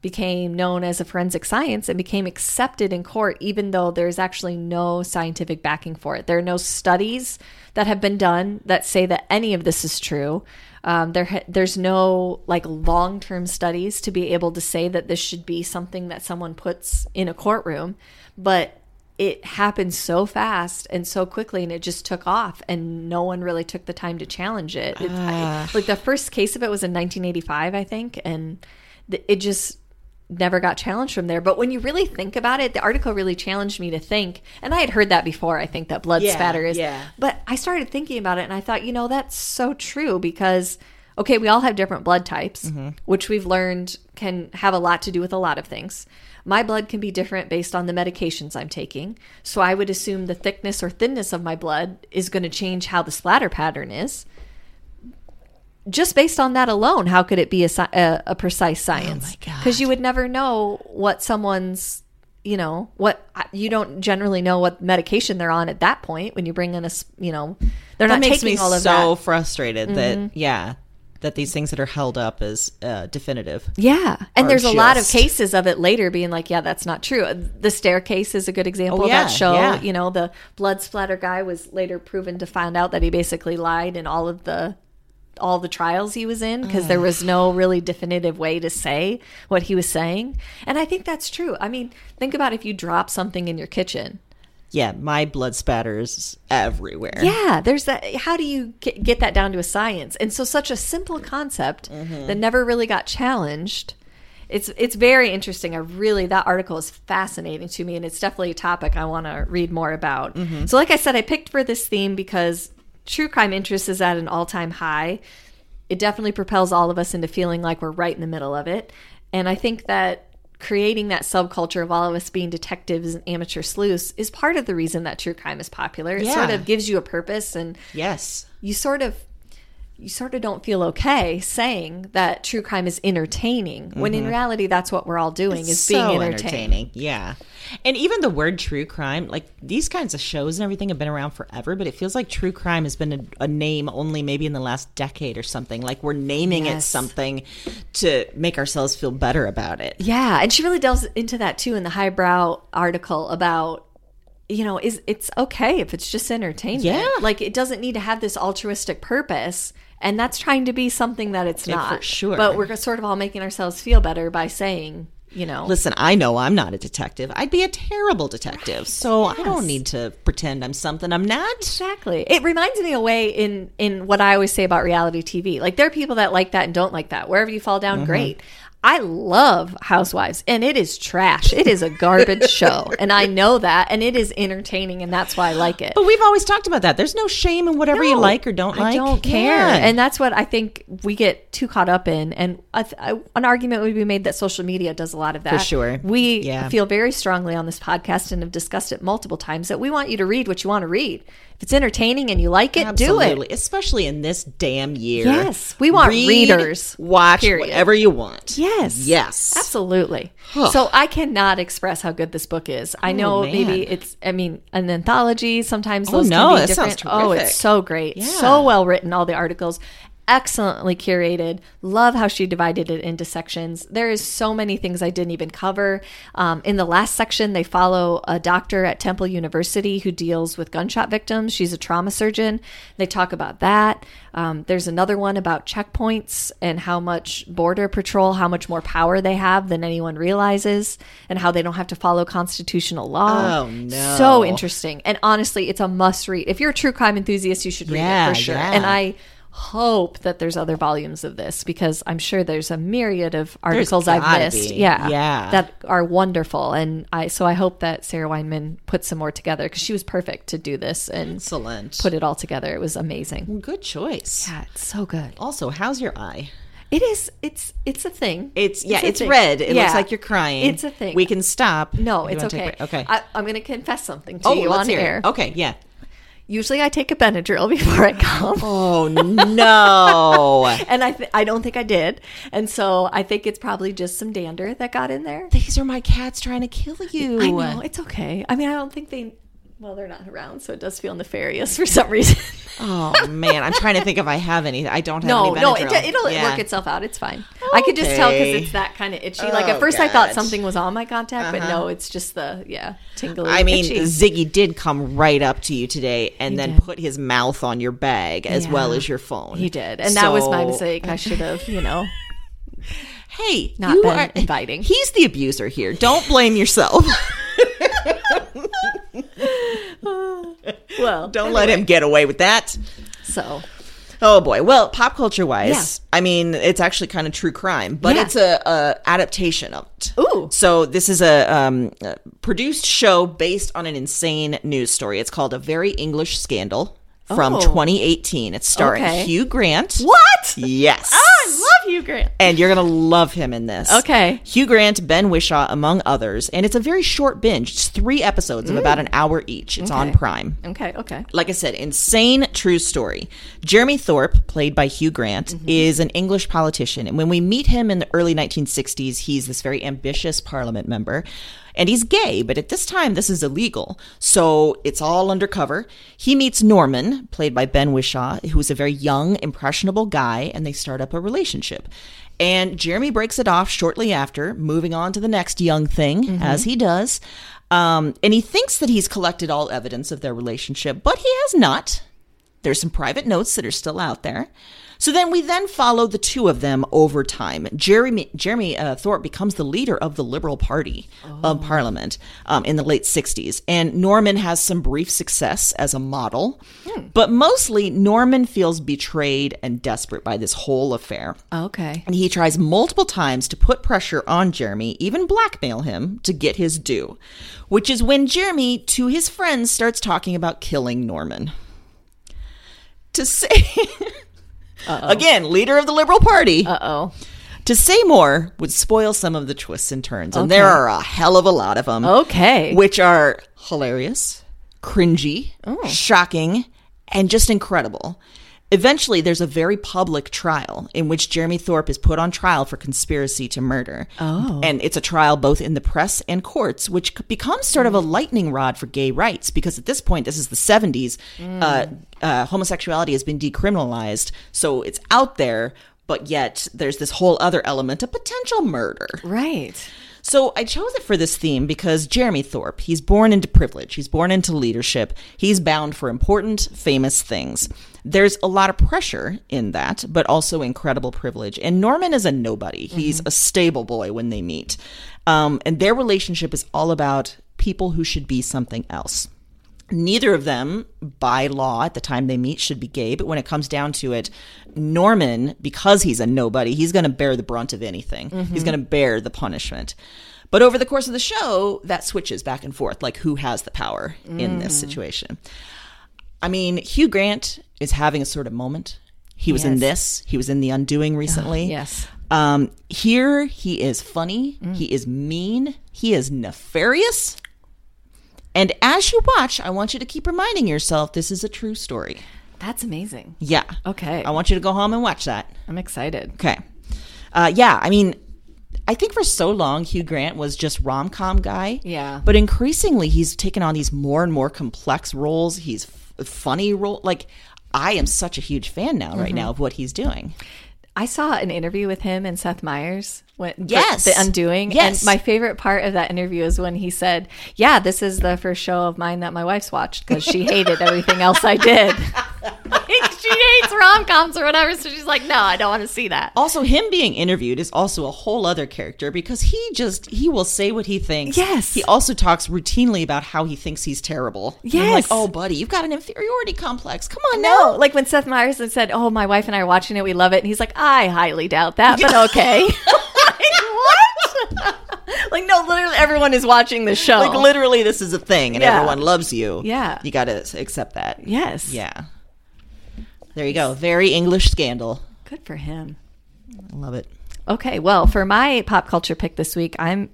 A: became known as a forensic science and became accepted in court, even though there's actually no scientific backing for it. There are no studies that have been done that say that any of this is true. Um, there, ha- there's no like long-term studies to be able to say that this should be something that someone puts in a courtroom, but it happened so fast and so quickly, and it just took off, and no one really took the time to challenge it. It- I- like the first case of it was in 1985, I think, and th- it just never got challenged from there. But when you really think about it, the article really challenged me to think, and I had heard that before. I think that blood
B: Yeah,
A: spatter is,
B: yeah.
A: but I started thinking about it, and I thought, you know, that's so true because. Okay, we all have different blood types, mm-hmm. which we've learned can have a lot to do with a lot of things. My blood can be different based on the medications I'm taking. So I would assume the thickness or thinness of my blood is going to change how the splatter pattern is just based on that alone, how could it be a, a, a precise science?
B: God.
A: Because you would never know what someone's, you know, what you don't generally know what medication they're on at that point when you bring in a, you know, they're
B: that
A: not
B: makes
A: taking
B: me
A: all of
B: so
A: that. Mm-hmm.
B: frustrated that yeah, that these things that are held up as uh, definitive.
A: Yeah. And there's a lot of cases of it later being like, yeah, that's not true. The staircase is a good example
B: Oh,
A: of that show.
B: yeah.
A: You know, the blood splatter guy was later proven to find out that he basically lied in all of the all the trials he was in because there mm. was no really definitive way to say what he was saying. And I think that's true. I mean, think about if you drop something in your kitchen.
B: Yeah, my blood spatters everywhere.
A: Yeah, there's that. How do you get, get that down to a science? And so, such a simple concept mm-hmm. that never really got challenged. It's it's very interesting. I really that article is fascinating to me, and it's definitely a topic I want to read more about. Mm-hmm. So, like I said, I picked for this theme because true crime interest is at an all time high. It definitely propels all of us into feeling like we're right in the middle of it, and I think that creating that subculture of all of us being detectives and amateur sleuths is part of the reason that true crime is popular. It sort of gives you a purpose and
B: Yes.
A: you sort of you sort of don't feel okay saying that true crime is entertaining when in mm-hmm. reality that's what we're all doing is being
B: so
A: entertained.
B: Yeah. And even the word true crime, like these kinds of shows and everything have been around forever, but it feels like true crime has been a, a name only maybe in the last decade or something. Like we're naming it something to make ourselves feel better about it.
A: Yeah, and she really delves into that too in the highbrow article about you know, is it's okay if it's just entertainment.
B: Yeah.
A: Like it doesn't need to have this altruistic purpose. And that's trying to be something that it's not.
B: for sure.
A: But we're sort of all making ourselves feel better by saying, you know,
B: Listen, I know I'm not a detective. I'd be a terrible detective. So I don't need to pretend I'm something I'm not.
A: Exactly. It reminds me a way in in what I always say about reality TV. Like there are people that like that and don't like that. Wherever you fall
B: Mm-hmm.
A: down, great. I love Housewives and it is trash. It is a garbage show. And I know that and it is entertaining and that's why I like it.
B: But we've always talked about that. There's no shame in whatever you like or don't like.
A: I don't care.
B: Yeah.
A: And that's what I think we get too caught up in. And I th- I, an argument would be made that social media does a lot of that.
B: For sure.
A: We
B: Yeah.
A: feel very strongly on this podcast and have discussed it multiple times that we want you to read what you want to read. If it's entertaining and you like it, do
B: Absolutely.
A: it.
B: Especially in this damn year.
A: Yes. We want
B: Read,
A: readers,
B: Watch
A: period.
B: whatever you want.
A: Yes.
B: Yes.
A: Absolutely. So I cannot express how good this book is. I oh, know
B: Oh, man.
A: maybe it's I mean an anthology sometimes
B: Oh,
A: those
B: no,
A: can be
B: that sounds
A: different. Oh, it's so great.
B: Yeah.
A: So well written all the articles. Excellently curated. Love how she divided it into sections. There is so many things I didn't even cover. Um, in the last section, they follow a doctor at Temple University who deals with gunshot victims. She's a trauma surgeon. They talk about that. Um, there's another one about checkpoints and how much border patrol, how much more power they have than anyone realizes, and how they don't have to follow constitutional law.
B: Oh, no.
A: So interesting. And honestly, it's a must read. If you're a true crime enthusiast, you should read
B: Yeah,
A: it for sure.
B: yeah.
A: And I hope that there's other volumes of this because I'm sure there's a myriad of articles I've missed.
B: be.
A: Yeah.
B: Yeah.
A: That are wonderful. And I, so I hope that Sarah Weinman put some more together because she was perfect to do this and
B: Excellent.
A: put it all together. It was amazing.
B: Good choice.
A: Yeah, it's so good.
B: Also, how's your eye?
A: It is, it's, it's a thing.
B: It's yeah,
A: a
B: it's red. It
A: Yeah.
B: looks like you're crying.
A: It's a thing.
B: We can stop.
A: No, it's
B: take
A: okay.
B: Okay.
A: I, I'm going to confess something to
B: oh,
A: you
B: let's
A: on
B: hear it.
A: air.
B: Okay, yeah.
A: Usually I take a Benadryl before I come.
B: Oh no.
A: And I, th- I don't think I did. And so I think it's probably just some dander that got in there.
B: These are my cats trying to kill you.
A: I know. It's okay. I mean, I don't think they, well, they're not around. So it does feel nefarious for some reason.
B: Oh man, I'm trying to think if I have any. I don't have
A: no,
B: any.
A: no, it, it'll
B: Yeah.
A: work itself out. It's fine. I could just tell because it's that kind of itchy. like
B: Oh,
A: at first I thought something was on my contact, but uh-huh. no, it's just the, yeah, tingly.
B: I mean,
A: itchy.
B: Ziggy did come right up to you today and
A: He
B: then
A: did.
B: put his mouth on your bag as
A: Yeah.
B: well as your phone.
A: He did. And that was my mistake. I should have, you know.
B: Hey,
A: Not
B: you
A: been
B: are
A: inviting.
B: He's the abuser here. Don't blame yourself.
A: Well,
B: Don't let him get away with that.
A: So,
B: Oh boy. Well, pop culture wise,
A: Yeah.
B: I mean, it's actually kind of true crime, but
A: Yeah.
B: it's a, a adaptation of it.
A: Ooh.
B: So this is a, um, a produced show based on an insane news story. It's called A Very English Scandal from
A: Oh.
B: 2018. It's starring
A: Okay.
B: Hugh Grant.
A: what?
B: Yes.
A: I love Hugh Grant.
B: and you're gonna love him in this.
A: Okay.
B: Hugh Grant, Ben Whishaw, among others, and it's a very short binge. It's three episodes of about an hour each. It's on
A: Mm.
B: Prime.
A: Okay, okay.
B: Like I said, insane true story. Jeremy Thorpe, played by Hugh Grant,
A: Mm-hmm.
B: is an English politician, and when we meet him in the early 1960s, he's this very ambitious Parliament member. And he's gay, but at this time, this is illegal. So it's all undercover. He meets Norman, played by Ben Whishaw, who's a very young, impressionable guy, and they start up a relationship. And Jeremy breaks it off shortly after, moving on to the next young thing, as he does. Um, and he thinks that he's collected all evidence of their relationship, but he has not. There's some private notes that are still out there. So then we then follow the two of them over time. Jeremy Jeremy uh, Thorpe becomes the leader of the Liberal Party of Parliament um, in the late 60s, and Norman has some brief success as a model, but mostly Norman feels betrayed and desperate by this whole affair.
A: Okay.
B: And he tries multiple times to put pressure on Jeremy, even blackmail him to get his due, which is when Jeremy, to his friends, starts talking about killing Norman. To say, again, leader of the Liberal Party,
A: Uh oh.
B: to say more would spoil some of the twists and turns. And there are a hell of a lot of them
A: Okay.
B: which are hilarious, cringy,
A: Oh.
B: shocking, and just incredible. Eventually, there's a very public trial in which Jeremy Thorpe is put on trial for conspiracy to murder.
A: Oh.
B: And it's a trial both in the press and courts, which becomes sort of a lightning rod for gay rights because at this point, this is the 70s, uh, uh, homosexuality has been decriminalized. So it's out there, but yet there's this whole other element of potential murder.
A: Right.
B: So I chose it for this theme because Jeremy Thorpe, he's born into privilege, he's born into leadership, he's bound for important, famous things. There's a lot of pressure in that, but also incredible privilege. And Norman is a nobody. He's a stable boy when they meet. Um, and their relationship is all about people who should be something else. Neither of them, by law, at the time they meet, should be gay. But when it comes down to it, Norman, because he's a nobody, he's going to bear the brunt of anything. He's mm-hmm. going to bear the punishment. But over the course of the show, that switches back and forth, like who has the power in this mm-hmm. situation. I mean, Hugh Grant is having a sort of moment. He was in this. He was in The Undoing recently.
A: yes.
B: Um, here he is funny. Mm. He is mean. He is nefarious. And as you watch, I want you to keep reminding yourself this is a true story.
A: That's amazing.
B: Yeah.
A: Okay.
B: I want you to go home and watch that.
A: I'm excited.
B: Okay. Uh, yeah, I mean, I think for so long Hugh Grant was just rom com guy.
A: Yeah.
B: But increasingly, he's taken on these more and more complex roles. He's f- funny role. Like, I am such a huge fan now,
A: Mm-hmm.
B: right now, of what he's doing.
A: I saw an interview with him and Seth Meyers when
B: Yes.
A: The Undoing.
B: Yes.
A: And my favorite part of that interview is when he said, Yeah, this is the first show of mine that my wife's watched because she hated everything else I did. she hates rom coms or whatever. So she's like, no, I don't want to see that.
B: Also, him being interviewed is also a whole other character because he just he will say what he thinks.
A: Yes.
B: He also talks routinely about how he thinks he's terrible. I'm like, oh, buddy, you've got an inferiority complex. Come on
A: No,
B: now.
A: like when Seth Meyers said, "Oh, my wife and I are watching it. We love it," and he's like, "I highly doubt that, but okay." like, what? like, no, literally, everyone is watching the show.
B: Like literally, this is a thing, and
A: Yeah.
B: everyone loves you.
A: Yeah.
B: you got to accept that.
A: yes,
B: Yeah. There you go. Very English scandal.
A: good for him.
B: I love it.
A: Okay, well, for my pop culture pick this week, I'm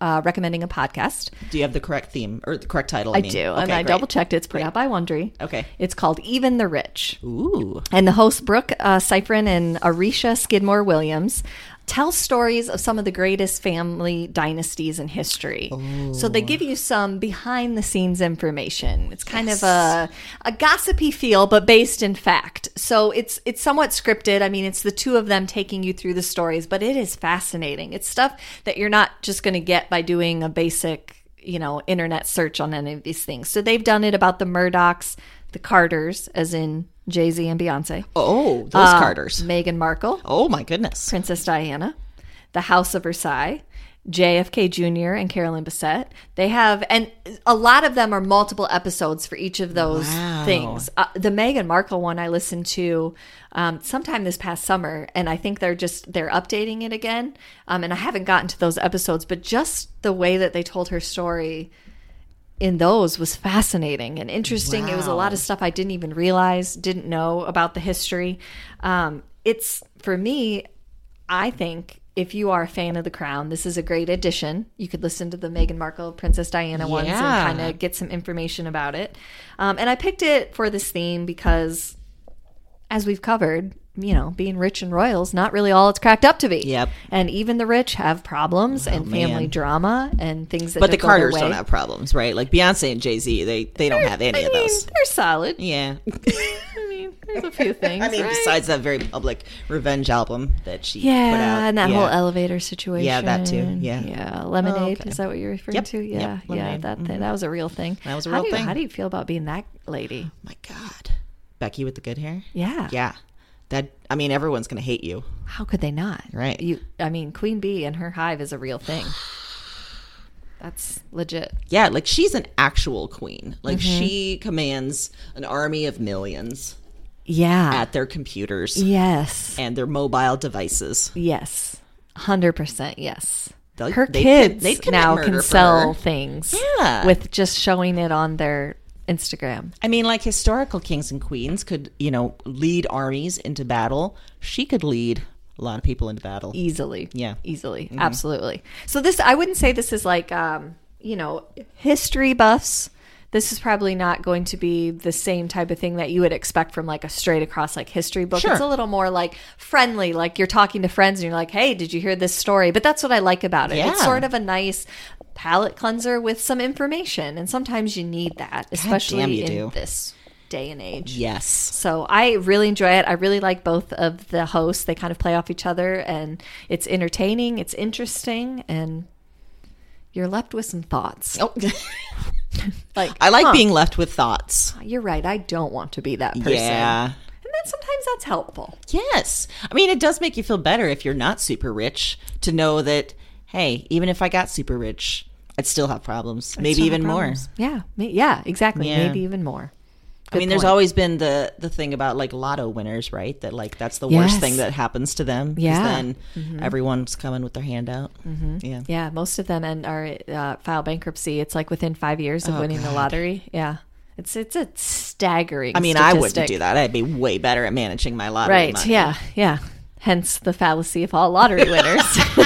A: uh, recommending a podcast.
B: Do you have the correct theme or the correct title?
A: I
B: mean?
A: do,
B: Okay,
A: and I double checked. It's put out by Wondery.
B: Okay.
A: It's called Even the Rich.
B: Ooh.
A: And the hosts, Brooke uh, and Aricia Skidmore Williams, tell stories of some of the greatest family dynasties in history. So they give you some behind the scenes information. It's kind of a, a gossipy feel, but based in fact. So it's it's somewhat scripted. I mean, it's the two of them taking you through the stories, but it is fascinating. It's stuff that you're not just going to get by doing a basic you know, internet search on any of these things. So they've done it about the Murdochs, the Carters, as in Jay Z and Beyonce.
B: Oh, those
A: Uh,
B: Carters.
A: Meghan Markle,
B: Oh my goodness.
A: Princess Diana, the House of Versailles, JFK Jr. and Carolyn Bessette. They have, and a lot of them are multiple episodes for each of those
B: Wow.
A: things. Uh, the Meghan Markle one I listened to um, sometime this past summer, and I think they're just they're updating it again. Um, and I haven't gotten to those episodes, but just the way that they told her story in those was fascinating and interesting. It was a lot of stuff I didn't even realize, didn't know about the history. Um, it's for me, I think if you are a fan of The Crown, this is a great addition. You could listen to the Meghan Markle, Princess Diana ones and kind of get some information about it. Um, and I picked it for this theme because, as we've covered, you know, being rich and royal is not really all it's cracked up to be.
B: Yep.
A: And even the rich have problems oh, and family
B: man.
A: drama and things that
B: But the Carters don't have problems, right? Like Beyonce and Jay Z, they they don't have any
A: I
B: of
A: mean,
B: those.
A: they're solid.
B: Yeah.
A: I mean, there's a few things.
B: I mean,
A: right?
B: besides that very public revenge album that she
A: yeah,
B: put out.
A: and that
B: yeah.
A: whole elevator situation.
B: Yeah, that too. Yeah.
A: yeah. Lemonade
B: Oh, okay.
A: is that what you're referring
B: Yep,
A: to?
B: yep,
A: Yeah, yeah.
B: Lemonade.
A: That thing, that was a real thing.
B: That was a
A: How
B: real
A: you-
B: thing.
A: How do you feel about being that lady?
B: Oh, My God, Becky with the good hair.
A: Yeah.
B: Yeah, that I mean, everyone's gonna hate you.
A: How could they not?
B: Right.
A: You. I mean, Queen Bee and her hive is a real thing. That's legit.
B: Yeah, like she's an actual queen. Like
A: Mm-hmm.
B: she commands an army of millions
A: Yeah.
B: at their computers
A: yes.
B: and their mobile devices.
A: Yes. Hundred percent. Yes.
B: They'll-
A: her
B: they'd
A: kids
B: they'd
A: now can sell
B: her.
A: things.
B: Yeah.
A: With just showing it on their Instagram.
B: I mean, like historical kings and queens could, you know, lead armies into battle. She could lead a lot of people into battle.
A: easily
B: Yeah.
A: easily absolutely so this i wouldn't say this is like um you know history buffs this is probably not going to be the same type of thing that you would expect from like a straight across like history book
B: Sure.
A: it's a little more like friendly like you're talking to friends and you're like hey did you hear this story but that's what i like about it it's sort of a nice palate cleanser with some information and sometimes you need that especially in
B: do.
A: this day and age
B: Yes.
A: so I really enjoy it. I really like both of the hosts. They kind of play off each other, and it's entertaining. It's interesting, and you're left with some thoughts.
B: Oh,
A: Like
B: I like
A: huh,
B: being left with thoughts.
A: You're right. I don't want to be that person.
B: Yeah.
A: and then sometimes that's helpful.
B: Yes. I mean, it does make you feel better if you're not super rich to know that, hey, even if I got super rich, I'd still have problems. Maybe
A: Still have
B: even more.
A: Yeah. Yeah. Exactly.
B: Yeah.
A: Maybe even more.
B: I mean,
A: Good
B: there's always been the the thing about like lotto winners, right? That like that's the worst thing that happens to them.
A: Yeah. Mm-hmm.
B: Then everyone's coming with their hand out. Mm-hmm. Yeah.
A: Yeah, most of them and are uh, file bankruptcy. It's like within five years of
B: Oh,
A: winning the lottery. Yeah, it's it's a staggering.
B: I mean, I wouldn't do that. I'd be way better at managing my lottery
A: Right.
B: money.
A: Yeah. Yeah. Hence the fallacy of all lottery winners.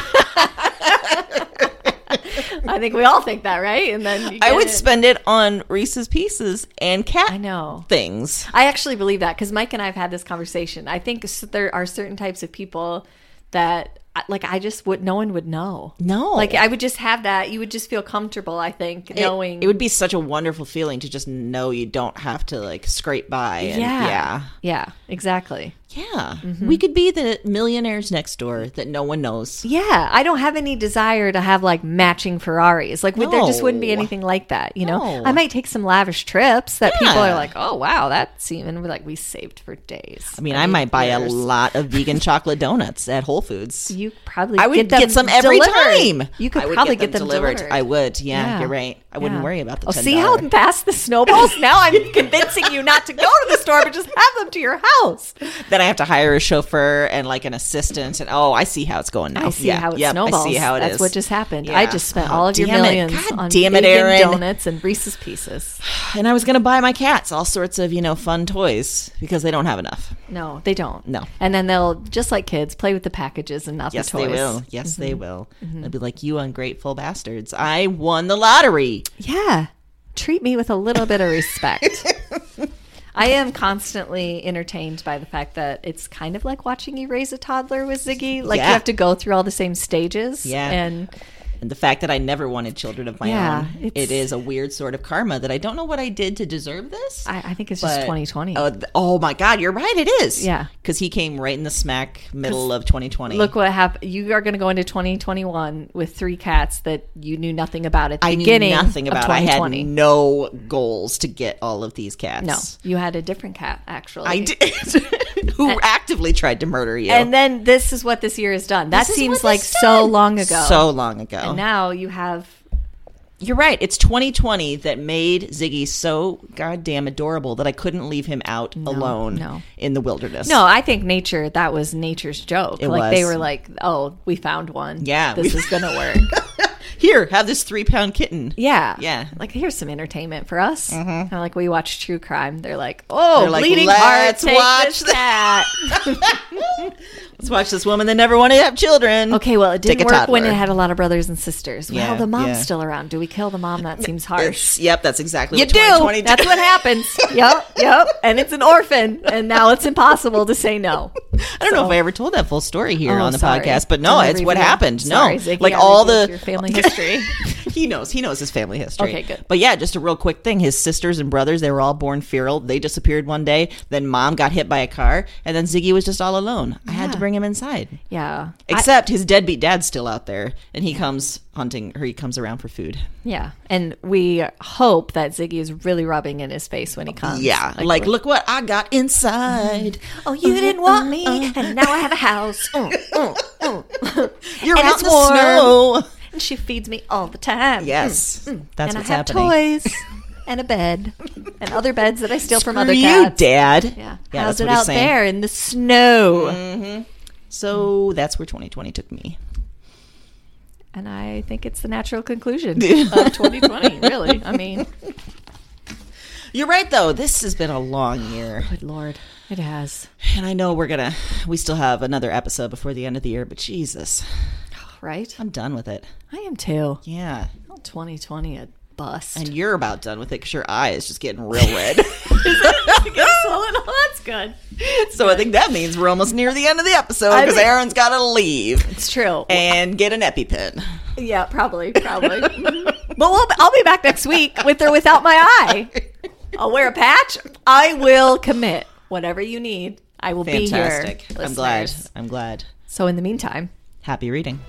A: I think we all think that, right? And then
B: I would
A: it.
B: spend it on Reese's Pieces and cat
A: I know.
B: things.
A: I actually believe that because Mike and I have had this conversation. I think there are certain types of people that, like, I just would, no one would know.
B: No.
A: Like, I would just have that. You would just feel comfortable, I think,
B: It-
A: knowing.
B: it, would be such a wonderful feeling to just know you don't have to like scrape by. And,
A: yeah.
B: yeah.
A: Yeah, exactly.
B: Yeah. Mm-hmm. We could be the millionaires next door that no one knows.
A: Yeah, I don't have any desire to have like matching Ferraris. Like, would there just wouldn't be anything like that, you know?
B: No.
A: I might take some lavish trips that people are like, "Oh, wow, that's even like we saved for days."
B: I mean, I might buy a lot of vegan chocolate donuts at Whole Foods.
A: You probably
B: I would
A: get, them
B: get some every
A: delivered.
B: time.
A: You could
B: I would
A: probably get them,
B: delivered.
A: delivered.
B: I would. Yeah,
A: Yeah.
B: you're right. I wouldn't
A: Yeah.
B: worry about the
A: Oh,
B: $10.
A: see how fast the snowballs? now I'm convincing you not to go to the store, but just have them to your house.
B: I have to hire a chauffeur and like an assistant, and oh, I see how it's going now.
A: I see
B: Yeah,
A: how it
B: yep,
A: snowballs.
B: I see how it
A: That's
B: is.
A: what just happened. I just spent
B: Oh,
A: all of your
B: it.
A: millions
B: God
A: on
B: damn it, Erin.
A: donuts and Reese's Pieces.
B: And I was going to buy my cats all sorts of you know fun toys because they don't have enough.
A: No, they don't.
B: No.
A: And then they'll just like kids play with the packages and not
B: Yes,
A: the toys.
B: they will. Yes, they mm-hmm. will. Mm-hmm. They'll be like, "You ungrateful bastards! I won the lottery."
A: Yeah. Treat me with a little bit of respect. I am constantly entertained by the fact that it's kind of like watching you raise a toddler with Ziggy. Like
B: Yeah.
A: you have to go through all the same stages.
B: Yeah.
A: And
B: And the fact that I never wanted children of my
A: Yeah,
B: own,
A: it's-
B: a weird sort of karma that I don't know what I did to deserve this.
A: I, I think it's just 2020.
B: Oh, uh, oh my God, you're right. It is.
A: Yeah.
B: because he came right in the smack middle of 2020.
A: Look what happened. You are going to go into 2021 with three cats that you knew nothing about at the
B: I knew
A: beginning
B: nothing
A: of
B: about. I had no goals to get all of these cats.
A: no, you had a different cat actually.
B: I did. Who actively tried to murder you?
A: And then this is what this year has done. That
B: This
A: seems like so
B: done.
A: long ago.
B: So long ago.
A: and now you have
B: You're right. It's 2020 that made Ziggy so goddamn adorable that I couldn't leave him out alone
A: no.
B: in the wilderness.
A: No, I think nature that was nature's joke.
B: It
A: like they were like, "Oh, we found one.
B: Yeah,
A: this
B: we-
A: is gonna work."
B: Here, have this three pound kitten.
A: yeah,
B: Yeah.
A: Like here's some entertainment for us. Mm-hmm. Kind of like we watch true crime. They're like, "Oh,
B: They're like,
A: bleeding heart,
B: "Let's
A: take
B: watch
A: this cat."
B: Let's watch this woman that never wanted to have children.
A: okay, well, it didn't work when it had a lot of brothers and sisters. Well, the mom's
B: yeah.
A: still around. Do we kill the mom? That seems harsh.
B: It's- yep, that's exactly
A: You
B: what
A: do. That's what happens. yep, yep. And it's an orphan, and now it's impossible to say no.
B: I don't know if I ever told that full story here
A: Oh,
B: on the
A: sorry.
B: podcast, but no, it's what happened.
A: Sorry,
B: no,
A: Ziggy,
B: like all the
A: your family history.
B: he knows. He knows his family history.
A: Okay, good.
B: But yeah, just a real quick thing. His sisters and brothers, they were all born feral. They disappeared one day. Then mom got hit by a car, and then Ziggy was just all alone. I had to bring him inside.
A: Yeah. I-
B: Except his deadbeat dad's still out there, and he comes hunting, or he comes around for food.
A: yeah. And we hope that Ziggy is really rubbing in his face when he comes.
B: Yeah, like,
A: we're-
B: look what I got inside.
A: Oh, you didn't want me, and now I have a house. Mm, mm, mm.
B: You're
A: And
B: out
A: it's
B: in the
A: warm.
B: snow.
A: And she feeds me all the time.
B: Yes, that's
A: Mm, and
B: what's
A: I have
B: happening.
A: toys and a bed and other beds that I steal from other
B: Screw
A: cats.
B: you, Dad.
A: Yeah.
B: yeah
A: How's
B: that's
A: it
B: what he's
A: out
B: saying.
A: there in the snow?
B: So that's where 2020 took me.
A: And I think it's the natural conclusion of 2020, really. I mean,
B: You're right, though. This has been a long year,
A: good lord, it has.
B: and I know we're gonna. We still have another episode before the end of the year, but Jesus,
A: Right?
B: I'm done with it.
A: I am too.
B: Yeah,
A: Oh, 2020, a bust.
B: and you're about done with it because your eye is just getting real red.
A: oh, that's good.
B: so I think that means we're almost near the end of the episode because Erin's got to leave
A: It's true.
B: and get an EpiPen.
A: yeah, probably, probably. Mm-hmm. But we'll, I'll be back next week with or without my eye. I'll wear a patch. I will commit. Whatever you need, I will
B: Fantastic.
A: be here.
B: I'm glad. I'm glad.
A: So in the meantime,
B: Happy reading.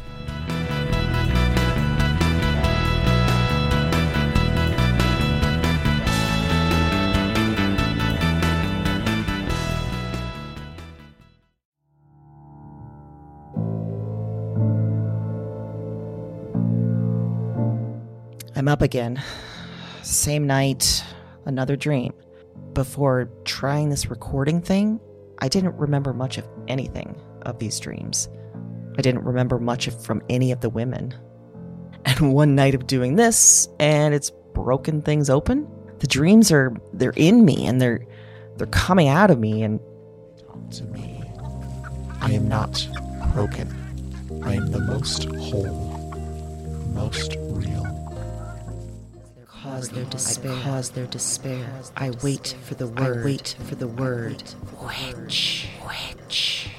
B: I'm up again. Same night, another dream. Before trying this recording thing, I didn't remember much of anything of these dreams. I didn't remember much from any of the women. And one night of doing this, and it's broken things open. The dreams are they're in me and they're they're coming out of me and
C: to me. I am not broken. I am the most whole, most real.
D: cause their despair. I Cause their despair. I wait for the word. I wait for the word. Witch. Witch.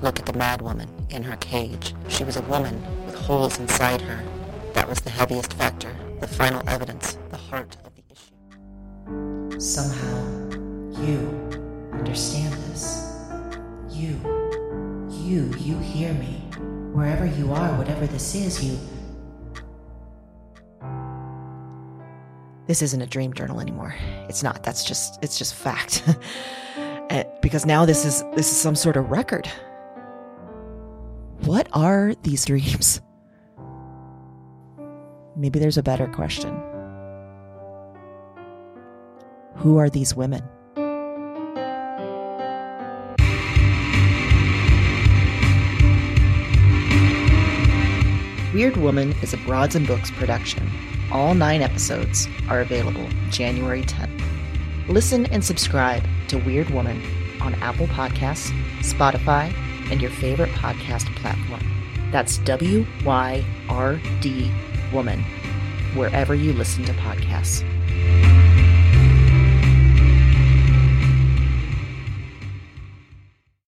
E: Look at the mad woman in her cage. She was a woman with holes inside her. That was the heaviest factor, the final evidence, the heart of the issue.
D: Somehow, you understand this. You. You, you hear me. Wherever you are, whatever this is, you.
F: This isn't a dream journal anymore. It's not. That's just it's just fact. Because now this is this is some sort of record. What are these dreams? Maybe there's a better question. Who are these women? Wyrd Woman is a Broads and Books production. All nine episodes are available January 10th. Listen and subscribe to Wyrd Woman on Apple Podcasts, Spotify, and your favorite podcast platform. That's W Y R D Woman, wherever you listen to podcasts.